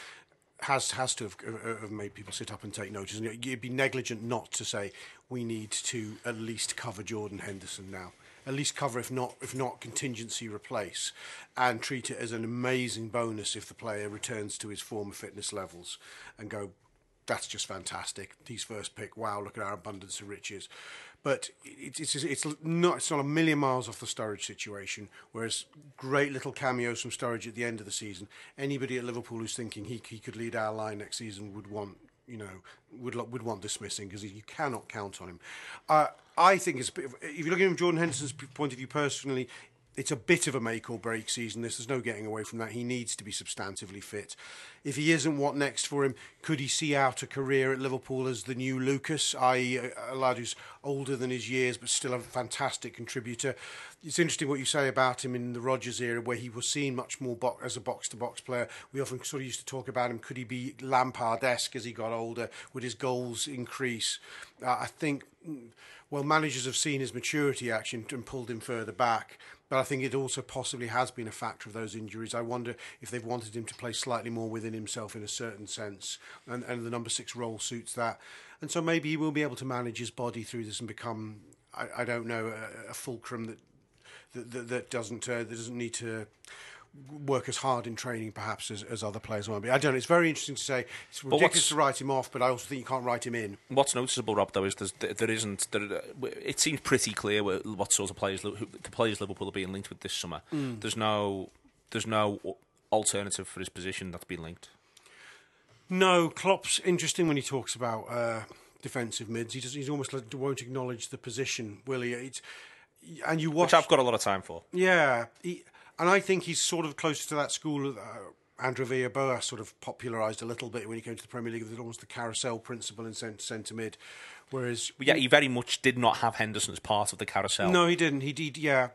has has to have, uh, have made people sit up and take notice. And it'd be negligent not to say we need to at least cover Jordan Henderson now. At least cover, if not if not contingency replace, and treat it as an amazing bonus if the player returns to his former fitness levels, and go that's just fantastic. He's first pick. Wow, look at our abundance of riches. But it's it's it's not it's not a million miles off the Sturridge situation. Whereas great little cameos from Sturridge at the end of the season. Anybody at Liverpool who's thinking he he could lead our line next season would want you know would would want dismissing because you cannot count on him. Uh, I think it's a bit of, if you're looking from Jordan Henderson's point of view personally. It's a bit of a make or break season. This there's no getting away from that. He needs to be substantively fit. If he isn't, what next for him? Could he see out a career at Liverpool as the new Lucas, i.e., a, lad who's older than his years but still a fantastic contributor? It's interesting what you say about him in the Rodgers era, where he was seen much more as a box-to-box player. We often sort of used to talk about him. Could he be Lampard-esque as he got older? Would his goals increase? Uh, I think. Well, managers have seen his maturity action and pulled him further back. But I think it also possibly has been a factor of those injuries. I wonder if they've wanted him to play slightly more within himself in a certain sense, and, and the number six role suits that. And so maybe he will be able to manage his body through this and become, I, I don't know, a, a fulcrum that that, that, that doesn't uh, that doesn't need to work as hard in training perhaps as, as other players might be. I don't know. It's very interesting to say. It's ridiculous to write him off, but I also think you can't write him in. What's noticeable, Rob, though, is there, there isn't. There, it seems pretty clear what, sort of players who, the players Liverpool are being linked with this summer. There's no, there's no alternative for his position that's been linked. No, Klopp's interesting when he talks about uh, defensive mids. He does, he's almost like won't acknowledge the position, will he? It's, and you watch, Which I've got a lot of time for. yeah, he, and I think he's sort of closer to that school. Uh, Andrea Villas-Boas sort of popularised a little bit when he came to the Premier League. With almost the carousel principle in centre mid, whereas yeah, he very much did not have Henderson as part of the carousel. no, he didn't. He did. Yeah,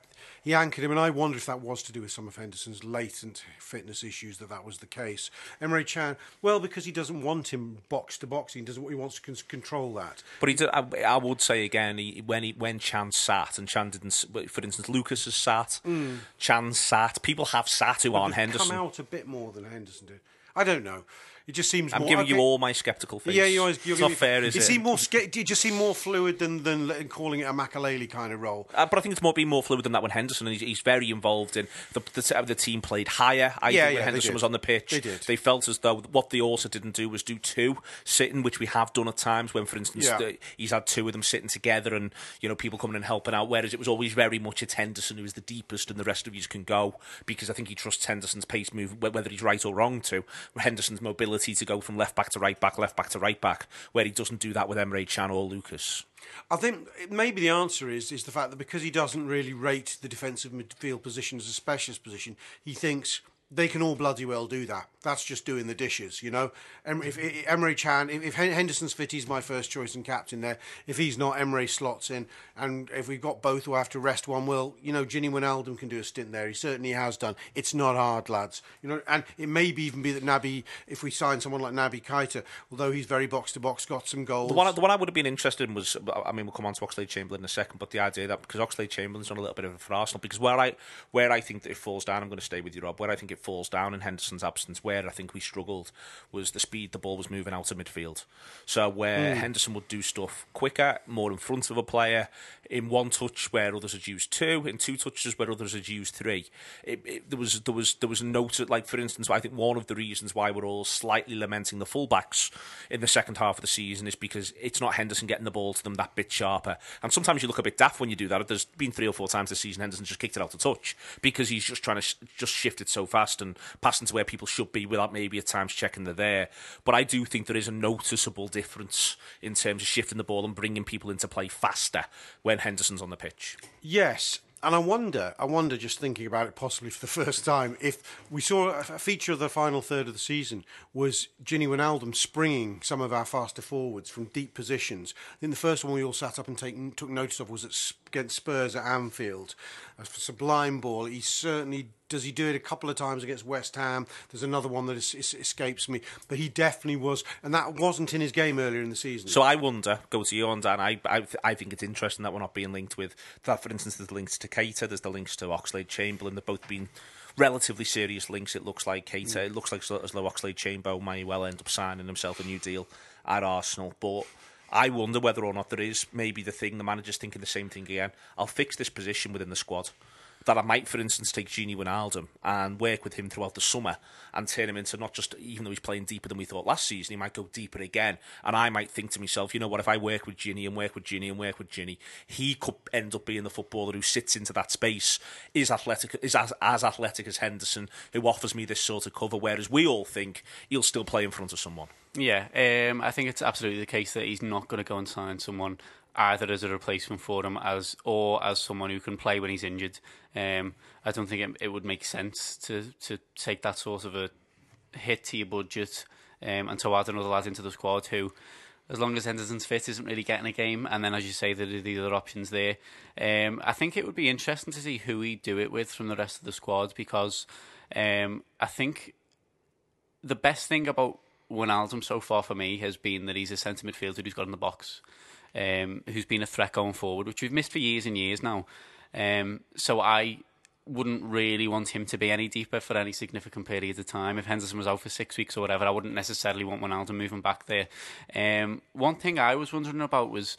he anchored him, and I wonder if that was to do with some of Henderson's latent fitness issues. That that was the case. Emre Can, well, because he doesn't want him box to box. He doesn't. He wants to control that. But he did, I, I would say again, he, when he when Can sat and Can didn't, for instance, Lucas has sat, hmm. Can sat. People have sat who aren't They've Henderson. come out a bit more than Henderson did. I don't know. It just seems. I'm more, giving you all my sceptical face. Yeah, you always. it's you're not giving- fair, is it? it? seemed more. It just seemed more fluid than than calling it a Makelele kind of role. Uh, but I think it's more being more fluid than that when Henderson, and he's, he's very involved in the, the the team played higher. I Yeah, think yeah, when Henderson was on the pitch, They did. They felt as though what they also didn't do was do two sitting, which we have done at times. When, for instance, Yeah. the, he's had two of them sitting together, and you know people coming and helping out. Whereas it was always very much it's Henderson who is the deepest, and the rest of you can go because I think he trusts Henderson's pace move, whether he's right or wrong. To Henderson's mobility to go from left back to right back, left back to right back, where he doesn't do that with Emre Can or Lucas. I think maybe the answer is is the fact that because he doesn't really rate the defensive midfield position as a specialist position, he thinks they can all bloody well do that. That's just doing the dishes, you know. If, if Emre Can, if, if Henderson's fit, he's my first choice and captain there. If he's not, Emre slots in, and if we've got both, we'll have to rest one. Well, you know, Gini Wijnaldum can do a stint there. He certainly has done. It's not hard, lads. You know, and it may even be that Naby, if we sign someone like Naby Keita, although he's very box to box, got some goals. The one, the one I would have been interested in was, I mean, we'll come on to Oxlade Chamberlain in a second, but the idea that because Oxlade Chamberlain's on a little bit of a for Arsenal, because where I where I think that it falls down, I'm going to stay with you, Rob. Where I think it falls down in Henderson's absence. Where I think we struggled was the speed the ball was moving out of midfield. So where hmm. Henderson would do stuff quicker, more in front of a player, in one touch where others had used two, in two touches where others had used three. It, it, there was there was there was a note like for instance, I think one of the reasons why we're all slightly lamenting the fullbacks in the second half of the season is because it's not Henderson getting the ball to them that bit sharper. And sometimes you look a bit daft when you do that. There's been three or four times this season Henderson just kicked it out of touch because he's just trying to sh- just shift it so fast and passing to where people should be without maybe at times checking they're there. But I do think there is a noticeable difference in terms of shifting the ball and bringing people into play faster when Henderson's on the pitch. Yes, and I wonder, I wonder, just thinking about it, possibly for the first time, if we saw a feature of the final third of the season was Gini Wijnaldum springing some of our faster forwards from deep positions. I think the first one we all sat up and take, took notice of was at, against Spurs at Anfield. A sublime ball. He certainly does. He do it a couple of times against West Ham. There's another one that is, is, escapes me, but he definitely was, and that wasn't in his game earlier in the season. So I wonder, go to you on Dan. I, I, I think it's interesting that we're not being linked with that. For instance, there's links to Keita, there's the links to Oxlade Chamberlain. They've both been relatively serious links. It looks like Keita. Mm. It looks like as though Oxlade Chamberlain may well end up signing himself a new deal at Arsenal, but. I wonder whether or not there is maybe the thing the manager's thinking the same thing again. I'll fix this position within the squad. That I might, for instance, take Gini Wijnaldum and work with him throughout the summer and turn him into not just, even though he's playing deeper than we thought last season, he might go deeper again. And I might think to myself, you know what, if I work with Gini and work with Gini and work with Gini, he could end up being the footballer who sits into that space, is athletic, is as, as athletic as Henderson, who offers me this sort of cover, whereas we all think he'll still play in front of someone. Yeah, um, I think it's absolutely the case that he's not going to go and sign someone either as a replacement for him as or as someone who can play when he's injured. Um, I don't think it, it would make sense to to take that sort of a hit to your budget um, and to add another lad into the squad who, as long as Henderson's fit, isn't really getting a game. And then, as you say, there are the other options there. Um, I think it would be interesting to see who he do it with from the rest of the squad because um, I think the best thing about Wijnaldum so far for me has been that he's a centre midfielder who's got in the box, um, who's been a threat going forward, which we've missed for years and years now. Um, so I wouldn't really want him to be any deeper for any significant period of time. If Henderson was out for six weeks or whatever, I wouldn't necessarily want Wijnaldum moving back there. Um, one thing I was wondering about was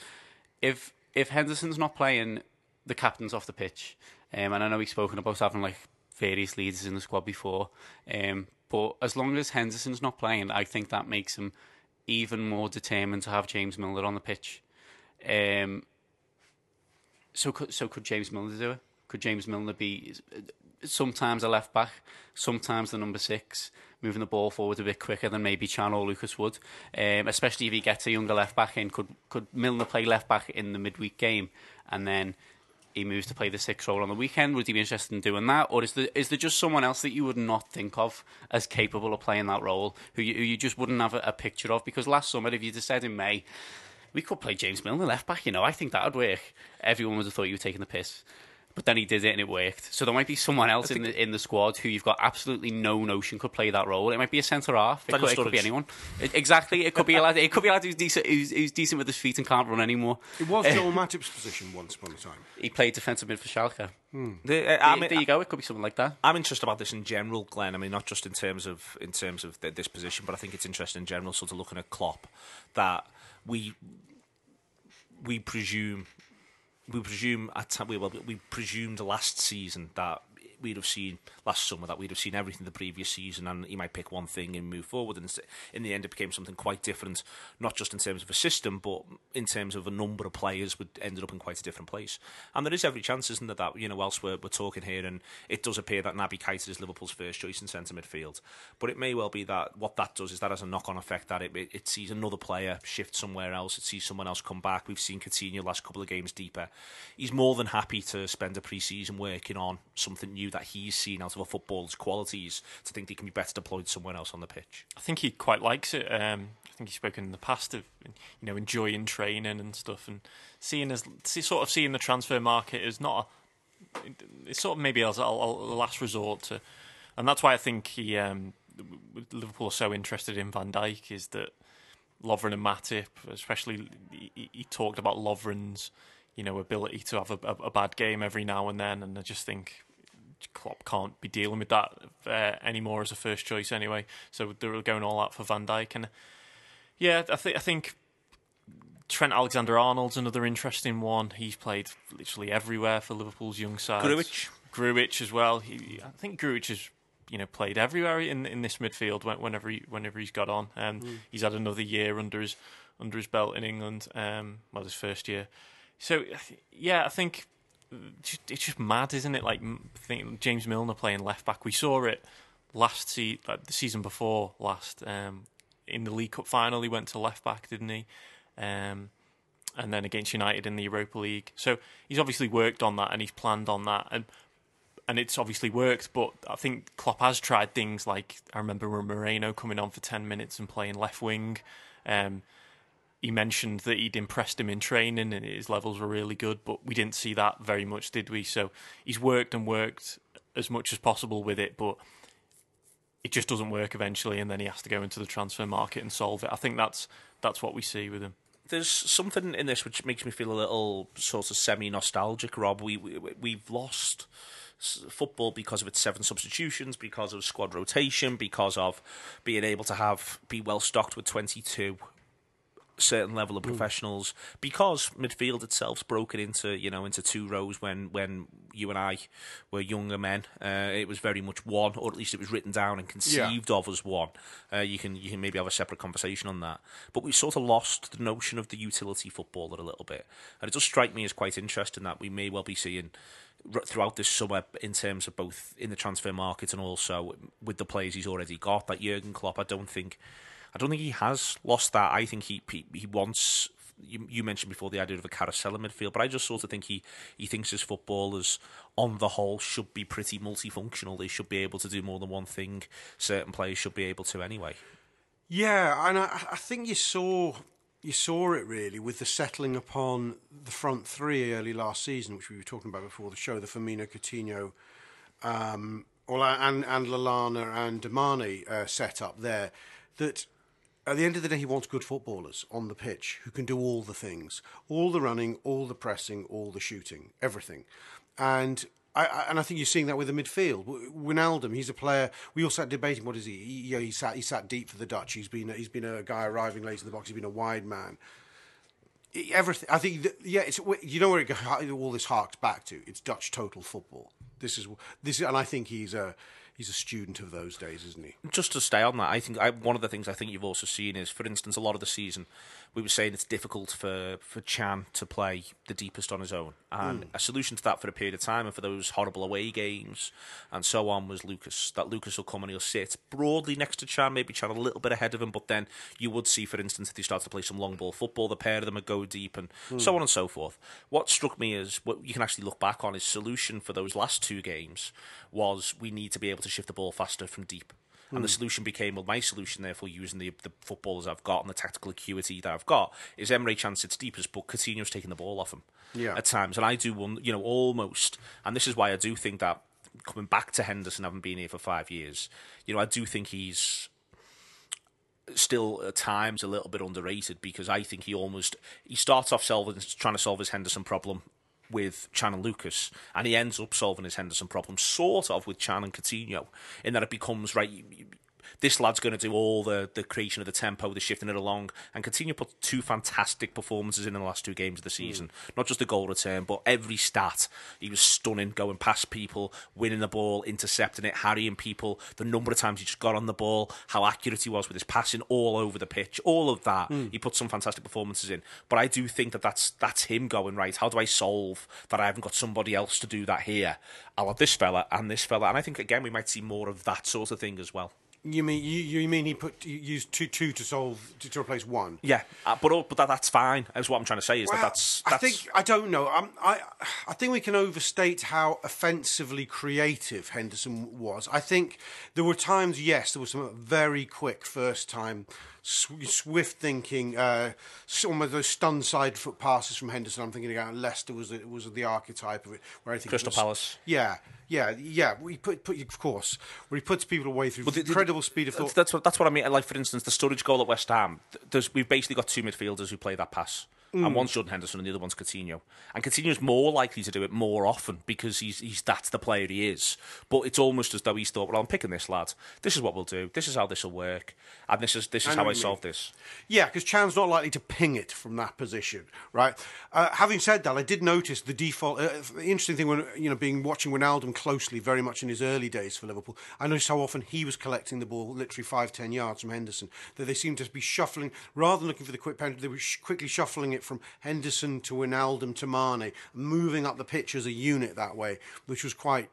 if if Henderson's not playing, the captain's off the pitch. Um, and I know we've spoken about having like various leaders in the squad before. Um, but as long as Henderson's not playing, I think that makes him even more determined to have James Milner on the pitch. Um, so could so could James Milner do it? Could James Milner be sometimes a left back, sometimes the number six, moving the ball forward a bit quicker than maybe Can or Lucas would, um, especially if he gets a younger left back in. Could could Milner play left back in the midweek game and then he moves to play the sixth role on the weekend? Would he be interested in doing that, or is there is there just someone else that you would not think of as capable of playing that role, who you, who you just wouldn't have a, a picture of? Because last summer, if you'd have said in May. We could play James Milner left back, you know. I think that would work. Everyone would have thought you were taking the piss but then he did it and it worked. So there might be someone else in the in the squad who you've got absolutely no notion could play that role. It might be a centre half. It could, it could be anyone. It- exactly. It could be a lad. It could be a lad who's decent, who's, who's decent with his feet and can't run anymore. it was Joel Matip's position once upon a time. He played defensive mid for Schalke. The, uh, I There- mean, there you go. It could be something like that. I'm interested about this in general, Glenn. I mean, not just in terms of in terms of th- this position, but I think it's interesting in general. Sort of looking at Klopp, that we we presume we presume we well we presumed last season that we'd have seen last summer that we'd have seen everything the previous season and he might pick one thing and move forward and in the end it became something quite different not just in terms of a system but in terms of a number of players would ended up in quite a different place. And there is every chance isn't there that you know whilst we're, we're talking here and it does appear that Naby Keita is Liverpool's first choice in centre midfield but it may well be that what that does is that has a knock-on effect that it, it, it sees another player shift somewhere else it sees someone else come back. We've seen Coutinho last couple of games deeper. He's more than happy to spend a pre-season working on something new that he's seen out of a footballer's qualities to think he can be better deployed somewhere else on the pitch. I think he quite likes it. Um, I think he's spoken in the past of you know enjoying training and stuff, and seeing as sort of seeing the transfer market as not a, it's sort of maybe as a, a last resort to, and that's why I think he um, Liverpool are so interested in Van Dijk is that Lovren and Matip, especially he, he talked about Lovren's you know ability to have a, a, a bad game every now and then, and I just think Klopp can't be dealing with that uh, anymore as a first choice anyway. So they're going all out for Van Dijk, and yeah, I think I think Trent Alexander Arnold's another interesting one. He's played literally everywhere for Liverpool's young side. Grujic. Grujic as well. He, I think Grujic has you know played everywhere in in this midfield whenever he, whenever he's got on. Um, mm. He's had another year under his under his belt in England. Um, well, his first year. So yeah, I think it's just mad, isn't it? Like James Milner playing left back. We saw it last se- like the season before last um, in the League Cup final. He went to left back, didn't he? Um, and then against United in the Europa League. So he's obviously worked on that and he's planned on that, and and it's obviously worked. But I think Klopp has tried things like I remember Moreno coming on for ten minutes and playing left wing. Um, he mentioned that he'd impressed him in training and his levels were really good, but we didn't see that very much, did we? So he's worked and worked as much as possible with it, but it just doesn't work eventually, and then he has to go into the transfer market and solve it. I think that's that's what we see with him. There's something in this which makes me feel a little sort of semi nostalgic, Rob. We, we we've lost football because of its seven substitutions, because of squad rotation, because of being able to have be well stocked with 22 certain level of hmm. professionals mm. because midfield itself's broken into you know into two rows when when you and I were younger men uh, it was very much one or at least it was written down and conceived yeah. of as one uh, you can you can maybe have a separate conversation on that but we sort of lost the notion of the utility footballer a little bit and it does strike me as quite interesting that we may well be seeing throughout this summer in terms of both in the transfer market and also with the players he's already got that Jurgen Klopp I don't think I don't think he has lost that. I think he he, he wants. You, you, mentioned before the idea of a carousel in midfield, but I just sort of think he, he thinks his footballers, on the whole, should be pretty multifunctional. They should be able to do more than one thing. Certain players should be able to anyway. Yeah, and I, I think you saw you saw it really with the settling upon the front three early last season, which we were talking about before the show, the Firmino, Coutinho, um, and and Lallana and Mane uh, set up there. That at the end of the day, he wants good footballers on the pitch who can do all the things, all the running, all the pressing, all the shooting, everything. And I, and I think you're seeing that with the midfield. Wijnaldum, he's a player. We all sat debating what is he? he know, he sat he sat deep for the Dutch. He's been he's been a guy arriving late in the box. He's been a wide man. Everything. I think. That, yeah, it's you know where it, all this harks back to. It's Dutch total football. This is this, and I think he's a he's a student of those days, isn't he? Just to stay on that, I think I, one of the things I think you've also seen is, for instance, a lot of the season we were saying it's difficult for, for Can to play the deepest on his own. And mm. a solution to that for a period of time and for those horrible away games and so on was Lucas. That Lucas will come and he'll sit broadly next to Can, maybe Can a little bit ahead of him, but then you would see, for instance, if he starts to play some long ball football, the pair of them would go deep and mm. so on and so forth. What struck me is what you can actually look back on his solution for those last two games was we need to be able to shift the ball faster from deep. And the hmm. solution became, well, my solution, therefore, using the, the footballers I've got and the tactical acuity that I've got, is Emre Can sits deepest, but Coutinho's taking the ball off him yeah. at times. And I do, one, you know, almost, and this is why I do think that coming back to Henderson, having been here for five years, you know, I do think he's still at times a little bit underrated because I think he almost he starts off solving, trying to solve his Henderson problem with Can and Lucas, and he ends up solving his Henderson problem sort of with Can and Coutinho, in that it becomes right this lad's going to do all the, the creation of the tempo, the shifting it along. And Coutinho put two fantastic performances in, in the last two games of the season. Mm. Not just the goal return, but every stat. He was stunning, going past people, winning the ball, intercepting it, harrying people. The number of times he just got on the ball, how accurate he was with his passing all over the pitch, all of that. Mm. He put some fantastic performances in. But I do think that that's that's him going right. How do I solve that? I haven't got somebody else to do that here. I'll have this fella and this fella, and I think again we might see more of that sort of thing as well. You mean you, you mean he put he used two two to solve to, to replace one? Yeah, uh, but but that, that's fine. That's what I'm trying to say is well, that that's, that's, I think I don't know. I'm, I I think we can overstate how offensively creative Henderson was. I think there were times, yes, there was some very quick first time swift thinking, uh, some of those stunned side foot passes from Henderson. I'm thinking about Leicester was the, was the archetype of it. Where I think Crystal was, Palace. Yeah, yeah, yeah. We put, put of course, where he puts people away through well, the, incredible the, speed of thought. That's what that's what I mean. Like for instance, the Sturridge goal at West Ham. There's, we've basically got two midfielders who play that pass. And one's Jordan Henderson and the other one's Coutinho. And Coutinho's more likely to do it more often because he's he's that's the player he is. But it's almost as though he's thought, well, I'm picking this lad. This is what we'll do. This is how this will work, and this is this is know how I solve this. Yeah, because Can's not likely to ping it from that position, right? Uh, having said that, I did notice the default. Uh, the interesting thing when you know being watching Ronaldo closely, very much in his early days for Liverpool, I noticed how often he was collecting the ball, literally five ten yards from Henderson. That they seemed to be shuffling rather than looking for the quick penalty, they were sh- quickly shuffling it from Henderson to Wijnaldum to Mane, moving up the pitch as a unit that way, which was quite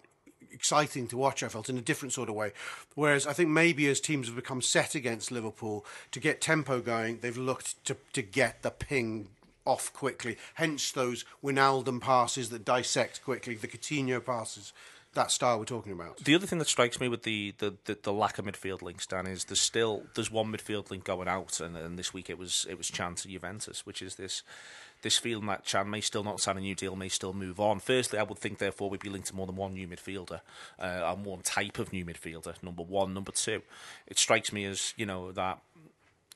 exciting to watch, I felt, in a different sort of way. Whereas I think maybe as teams have become set against Liverpool, to get tempo going, they've looked to, to get the ping off quickly. Hence those Wijnaldum passes that dissect quickly, the Coutinho passes, that style we're talking about. The other thing that strikes me with the, the, the, the lack of midfield links, Dan, is there's still there's one midfield link going out, and, and this week it was it was Can to Juventus, which is this this feeling that Can may still not sign a new deal, may still move on. Firstly, I would think therefore we'd be linked to more than one new midfielder uh, and one type of new midfielder. Number one, number two, it strikes me as you know that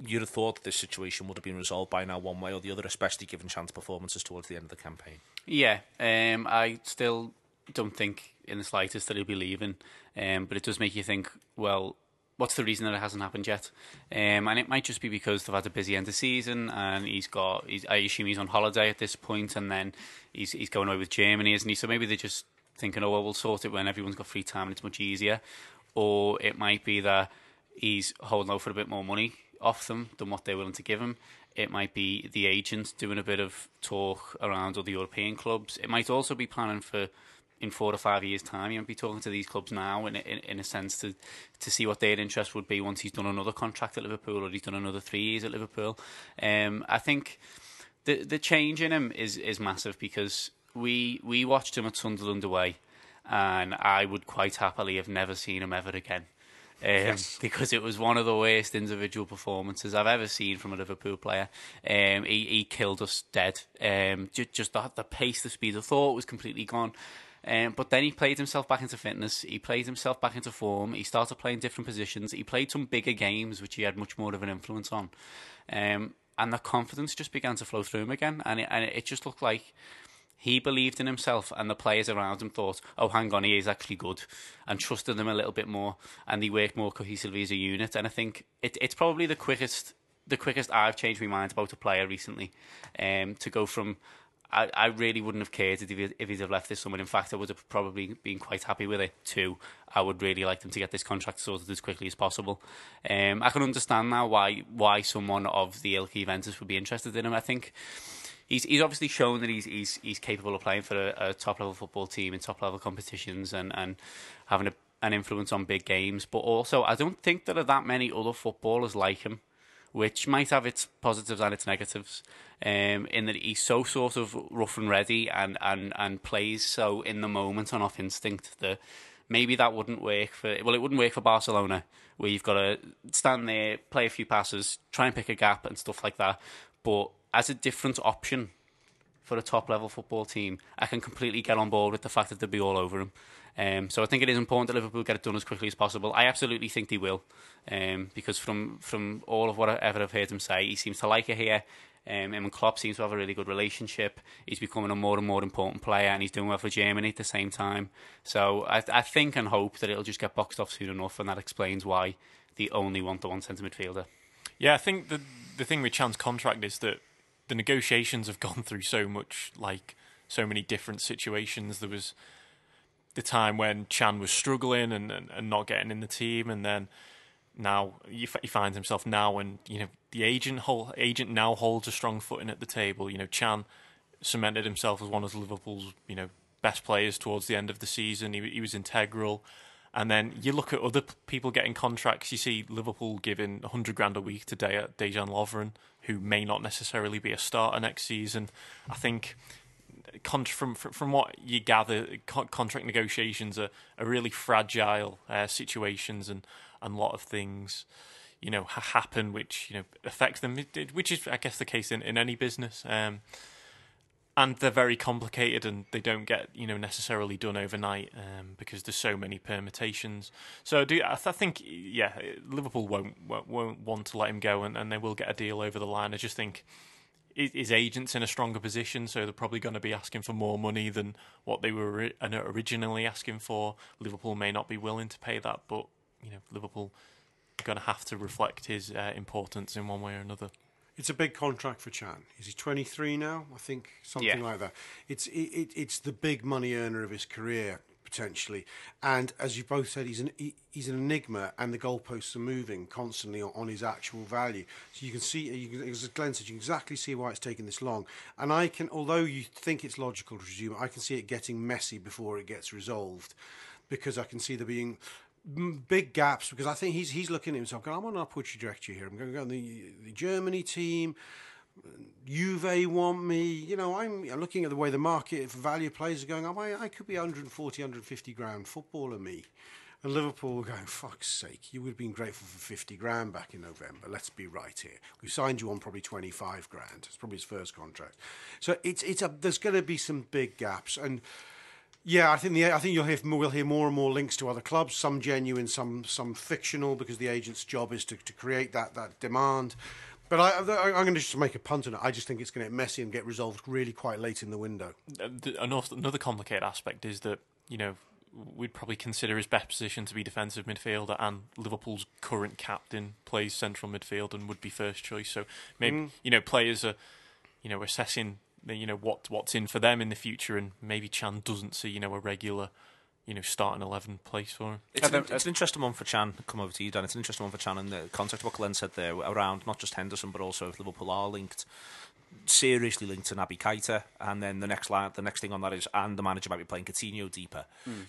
you'd have thought that this situation would have been resolved by now, one way or the other, especially given Can's performances towards the end of the campaign. Yeah, um, I still don't think in the slightest that he'll be leaving, um, but it does make you think. Well, what's the reason that it hasn't happened yet? Um, and it might just be because they've had a busy end of season, and he's got. He's, I assume he's on holiday at this point, and then he's he's going away with Germany, isn't he? So maybe they're just thinking, oh well, we'll sort it when everyone's got free time and it's much easier. Or it might be that he's holding out for a bit more money off them than what they're willing to give him. It might be the agent doing a bit of talk around other European clubs. It might also be planning for in four or five years' time. You might be talking to these clubs now, in, in, in a sense, to to see what their interest would be once he's done another contract at Liverpool or he's done another three years at Liverpool. Um, I think the the change in him is is massive because we we watched him at Sunderland away, and I would quite happily have never seen him ever again. Um, Because it was one of the worst individual performances I've ever seen from a Liverpool player. Um, he, he killed us dead. Um, just, just the, the pace, the speed of thought was completely gone. Um, but then he played himself back into fitness. He played himself back into form. He started playing different positions. He played some bigger games, which he had much more of an influence on. Um, and the confidence just began to flow through him again. And it, and it just looked like he believed in himself, and the players around him thought, "Oh, hang on, he is actually good," and trusted him a little bit more, and they worked more cohesively as a unit. And I think it, it's probably the quickest, the quickest I've changed my mind about a player recently, um, to go from. I, I really wouldn't have cared if, he, if he'd have left this summer. In fact, I would have probably been quite happy with it too. I would really like them to get this contract sorted as quickly as possible. Um, I can understand now why why someone of the ilk Juventus would be interested in him. I think he's he's obviously shown that he's he's he's capable of playing for a, a top level football team in top level competitions and and having a, an influence on big games. But also, I don't think there are that many other footballers like him, which might have its positives and its negatives. Um, in that he's so sort of rough and ready and and and plays so in the moment and off instinct that. Maybe that wouldn't work for well, it wouldn't work for Barcelona, where you've got to stand there, play a few passes, try and pick a gap and stuff like that. But as a different option for a top level football team, I can completely get on board with the fact that they'll be all over him. Um, so I think it is important that Liverpool get it done as quickly as possible. I absolutely think they will, um, because from from all of what I ever have heard him say, he seems to like it here. Um, him and Klopp seems to have a really good relationship. He's becoming a more and more important player, and he's doing well for Germany at the same time. So I, I think and hope that it'll just get boxed off soon enough, and that explains why they only want the one centre midfielder. Yeah, I think the the thing with Can's contract is that the negotiations have gone through so much, like so many different situations. There was the time when Can was struggling and, and, and not getting in the team, and then now he, he finds himself now, and you know the agent hol- agent now holds a strong footing at the table. You know Can cemented himself as one of Liverpool's you know best players towards the end of the season. He, he was integral. And then you look at other people getting contracts. You see Liverpool giving 100 grand a week to De- Dejan Lovren, who may not necessarily be a starter next season. I think from from what you gather, contract negotiations are, are really fragile uh, situations, and and a lot of things, you know, happen which you know affect them. Which is, I guess, the case in, in any business. Um, and they're very complicated, and they don't get you know necessarily done overnight um, because there's so many permutations. So I do I, th- I think yeah, Liverpool won't, won't won't want to let him go, and, and they will get a deal over the line. I just think his, agent's in a stronger position, so they're probably going to be asking for more money than what they were originally asking for. Liverpool may not be willing to pay that, but you know Liverpool are going to have to reflect his uh, importance in one way or another. It's a big contract for Can. Is he 23 now? I think something Yeah. like that. It's it, it, it's the big money earner of his career potentially. And as you both said, he's an he, he's an enigma, and the goalposts are moving constantly on, on his actual value. So you can see, you can, as Glenn said, you can exactly see why it's taken this long. And I can, although you think it's logical to presume, I can see it getting messy before it gets resolved, because I can see there being big gaps because I think he's he's looking at himself going, I'm on an upward trajectory here. I'm going to go the the Germany team. Juve want me. You know, I'm looking at the way the market for value players are going. I, I could be 140, 150 grand footballer, me. And Liverpool were going, fuck's sake, you would have been grateful for 50 grand back in November. Let's be right here. We signed you on probably 25 grand. It's probably his first contract. So it's, it's a, there's going to be some big gaps. And yeah, I think the I think you'll hear we'll hear more and more links to other clubs, some genuine, some some fictional, because the agent's job is to, to create that that demand. But I, I, I'm going to just make a punt on it. I just think it's going to get messy and get resolved really quite late in the window. Uh, Another another complicated aspect is that you know we'd probably consider his best position to be defensive midfielder, and Liverpool's current captain plays central midfield and would be first choice. So maybe you know players are you know assessing you know what what's in for them in the future, and maybe Can doesn't see you know a regular you know starting eleven place for him. It's, an, it's an interesting one for Can. Come over to you, Dan. It's an interesting one for Can in the context of what Glenn said there around not just Henderson, but also if Liverpool are linked, seriously linked to Naby Keita, and then the next line, the next thing on that is, and the manager might be playing Coutinho deeper.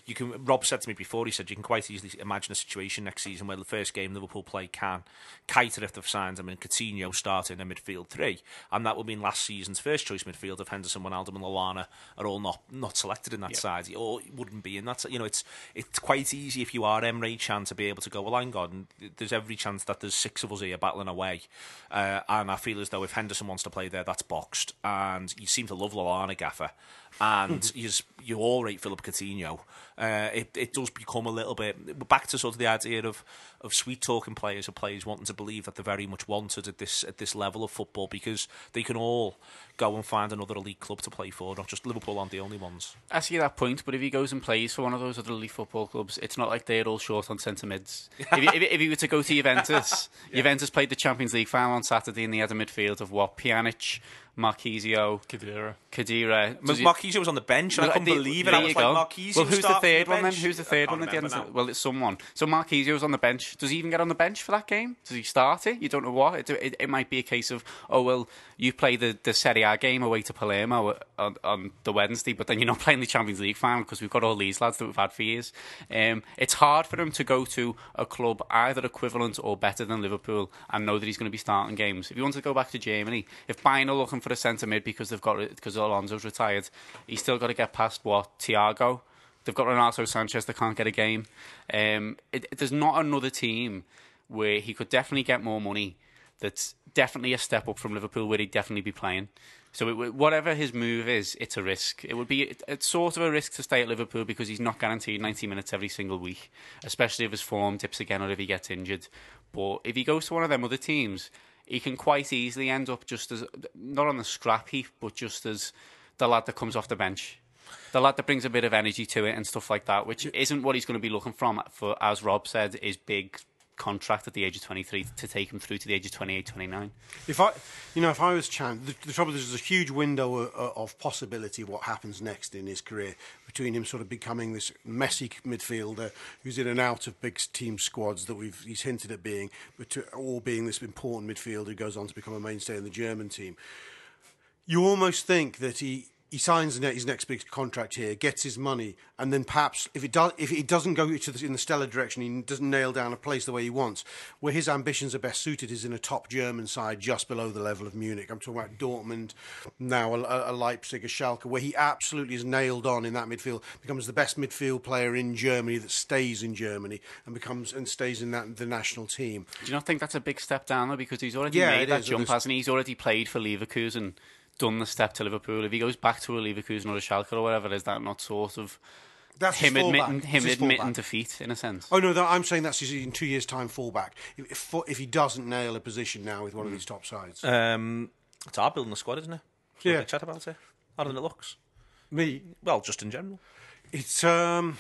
You can. Rob said to me before. He said you can quite easily imagine a situation next season where the first game Liverpool play can Keita if they've signed him and Coutinho start in a midfield three, and that would mean last season's first choice midfield if Henderson, Wijnaldum, and Lallana are all not not selected in that side, or wouldn't be in that. You know, it's it's quite easy if you are Emre Can to be able to go. Well, hang on, there's every chance that there's six of us here battling away, uh, and I feel as though if Henderson wants to play there, that's boxed. And you seem to love Lallana Gaffer, and you you all rate Philip Coutinho. Uh, it it does become a little bit back to sort of the idea of of sweet talking players or players wanting to believe that they're very much wanted at this at this level of football because they can all go and find another elite club to play for. Not just Liverpool aren't the only ones. I see that point, but if he goes and plays for one of those other elite football clubs, it's not like they're all short on centre mids. if, he, if, if he were to go to Juventus, Juventus played the Champions League final on Saturday, and they had a midfield of what Pjanic, church Marchisio, Khedira. Khedira. Does he- Marchisio was on the bench, and I Well, couldn't the- believe it. there I was you like, go. Marchisio Well, who's the starting third from one then? bench? Who's the third can't one at the end? remember Of now. the, well, it's someone. So Marchisio was on the bench. Does he even get on the bench for that game? Does he start it? You don't know what. It, it, it might be a case of, oh well, you play the, the Serie A game away to Palermo on, on the Wednesday, but then you're not playing the Champions League final because we've got all these lads that we've had for years. Um, it's hard for him to go to a club either equivalent or better than Liverpool and know that he's going to be starting games. If you want to go back to Germany, if Bayern are looking for a centre mid because they've got because Alonso's retired, he's still got to get past what Thiago. They've got Renato Sanches They can't get a game. Um, it, it- there's not another team where he could definitely get more money. That's definitely a step up from Liverpool, where he'd definitely be playing. So it, whatever his move is, it's a risk. It would be it, it's sort of a risk to stay at Liverpool because he's not guaranteed 90 minutes every single week, especially if his form dips again or if he gets injured. But if he goes to one of them other teams, he can quite easily end up just as not on the scrap heap, but just as the lad that comes off the bench. The lad that brings a bit of energy to it and stuff like that, which isn't what he's going to be looking from for, as Rob said, his big contract at the age of 23 to take him through to the age of 28, 29. If I, you know, if I was Can, the, the trouble is there's a huge window of, of possibility of what happens next in his career between him sort of becoming this messy midfielder who's in and out of big team squads that we've he's hinted at being, but to, or being this important midfielder who goes on to become a mainstay in the German team. You almost think that he. He signs his next big contract here, gets his money, and then perhaps if it does, if it doesn't go to the, in the stellar direction, he doesn't nail down a place the way he wants. Where his ambitions are best suited is in a top German side, just below the level of Munich. I'm talking about Dortmund, now a, a Leipzig, a Schalke, where he absolutely is nailed on in that midfield, becomes the best midfield player in Germany that stays in Germany and becomes and stays in that the national team. Do you not think that's a big step down though? Because he's already Yeah, made that is, jump, hasn't he? He's already played for Leverkusen, done the step to Liverpool. If he goes back to a Leverkusen or a Schalke or whatever, is that not sort of That's him admitting him admitting defeat in a sense? Oh no, that, I'm saying that's his, in two years' time fallback. If, if if he doesn't nail a position now with one of these top sides, Um, It's hard building the squad, isn't it? So Yeah. we Chat about it. How than it looks. Me, Well, just in general. it's um,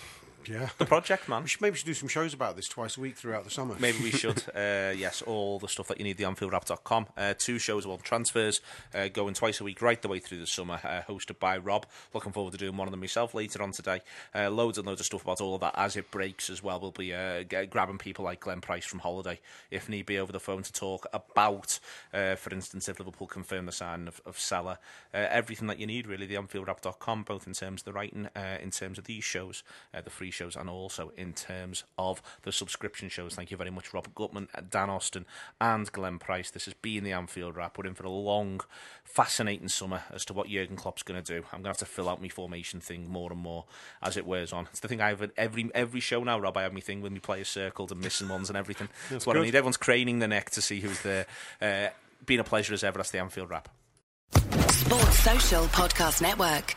yeah. The project, man. Maybe we should maybe should do some shows about this twice a week throughout the summer. Maybe we should. Uh, yes, all the stuff that you need, the AnfieldWrap.com. Uh, two shows, well, transfers uh, going twice a week right the way through the summer, uh, hosted by Rob. Looking forward to doing one of them myself later on today. Uh, loads and loads of stuff about all of that as it breaks as well. We'll be uh, grabbing people like Glenn Price from Holiday, if need be, over the phone to talk about, uh, for instance, if Liverpool confirm the sign of, of Salah. Uh, everything that you need, really, the AnfieldWrap.com, both in terms of the writing, uh, in terms of these shows, uh, the free shows, and also in terms of the subscription shows. Thank you very much, Robert Gutmann, Dan Austin, and Glenn Price. This has been the Anfield Wrap. We're in for a long, fascinating summer as to what Jurgen Klopp's going to do. I'm going to have to fill out my formation thing more and more as it wears on. It's the thing I have at every every show now, Rob. I have my thing with me players circled and missing ones and everything. That's what I need. Everyone's craning the neck to see who's there. Uh, been a pleasure as ever. That's the Anfield Wrap. Sports Social Podcast Network.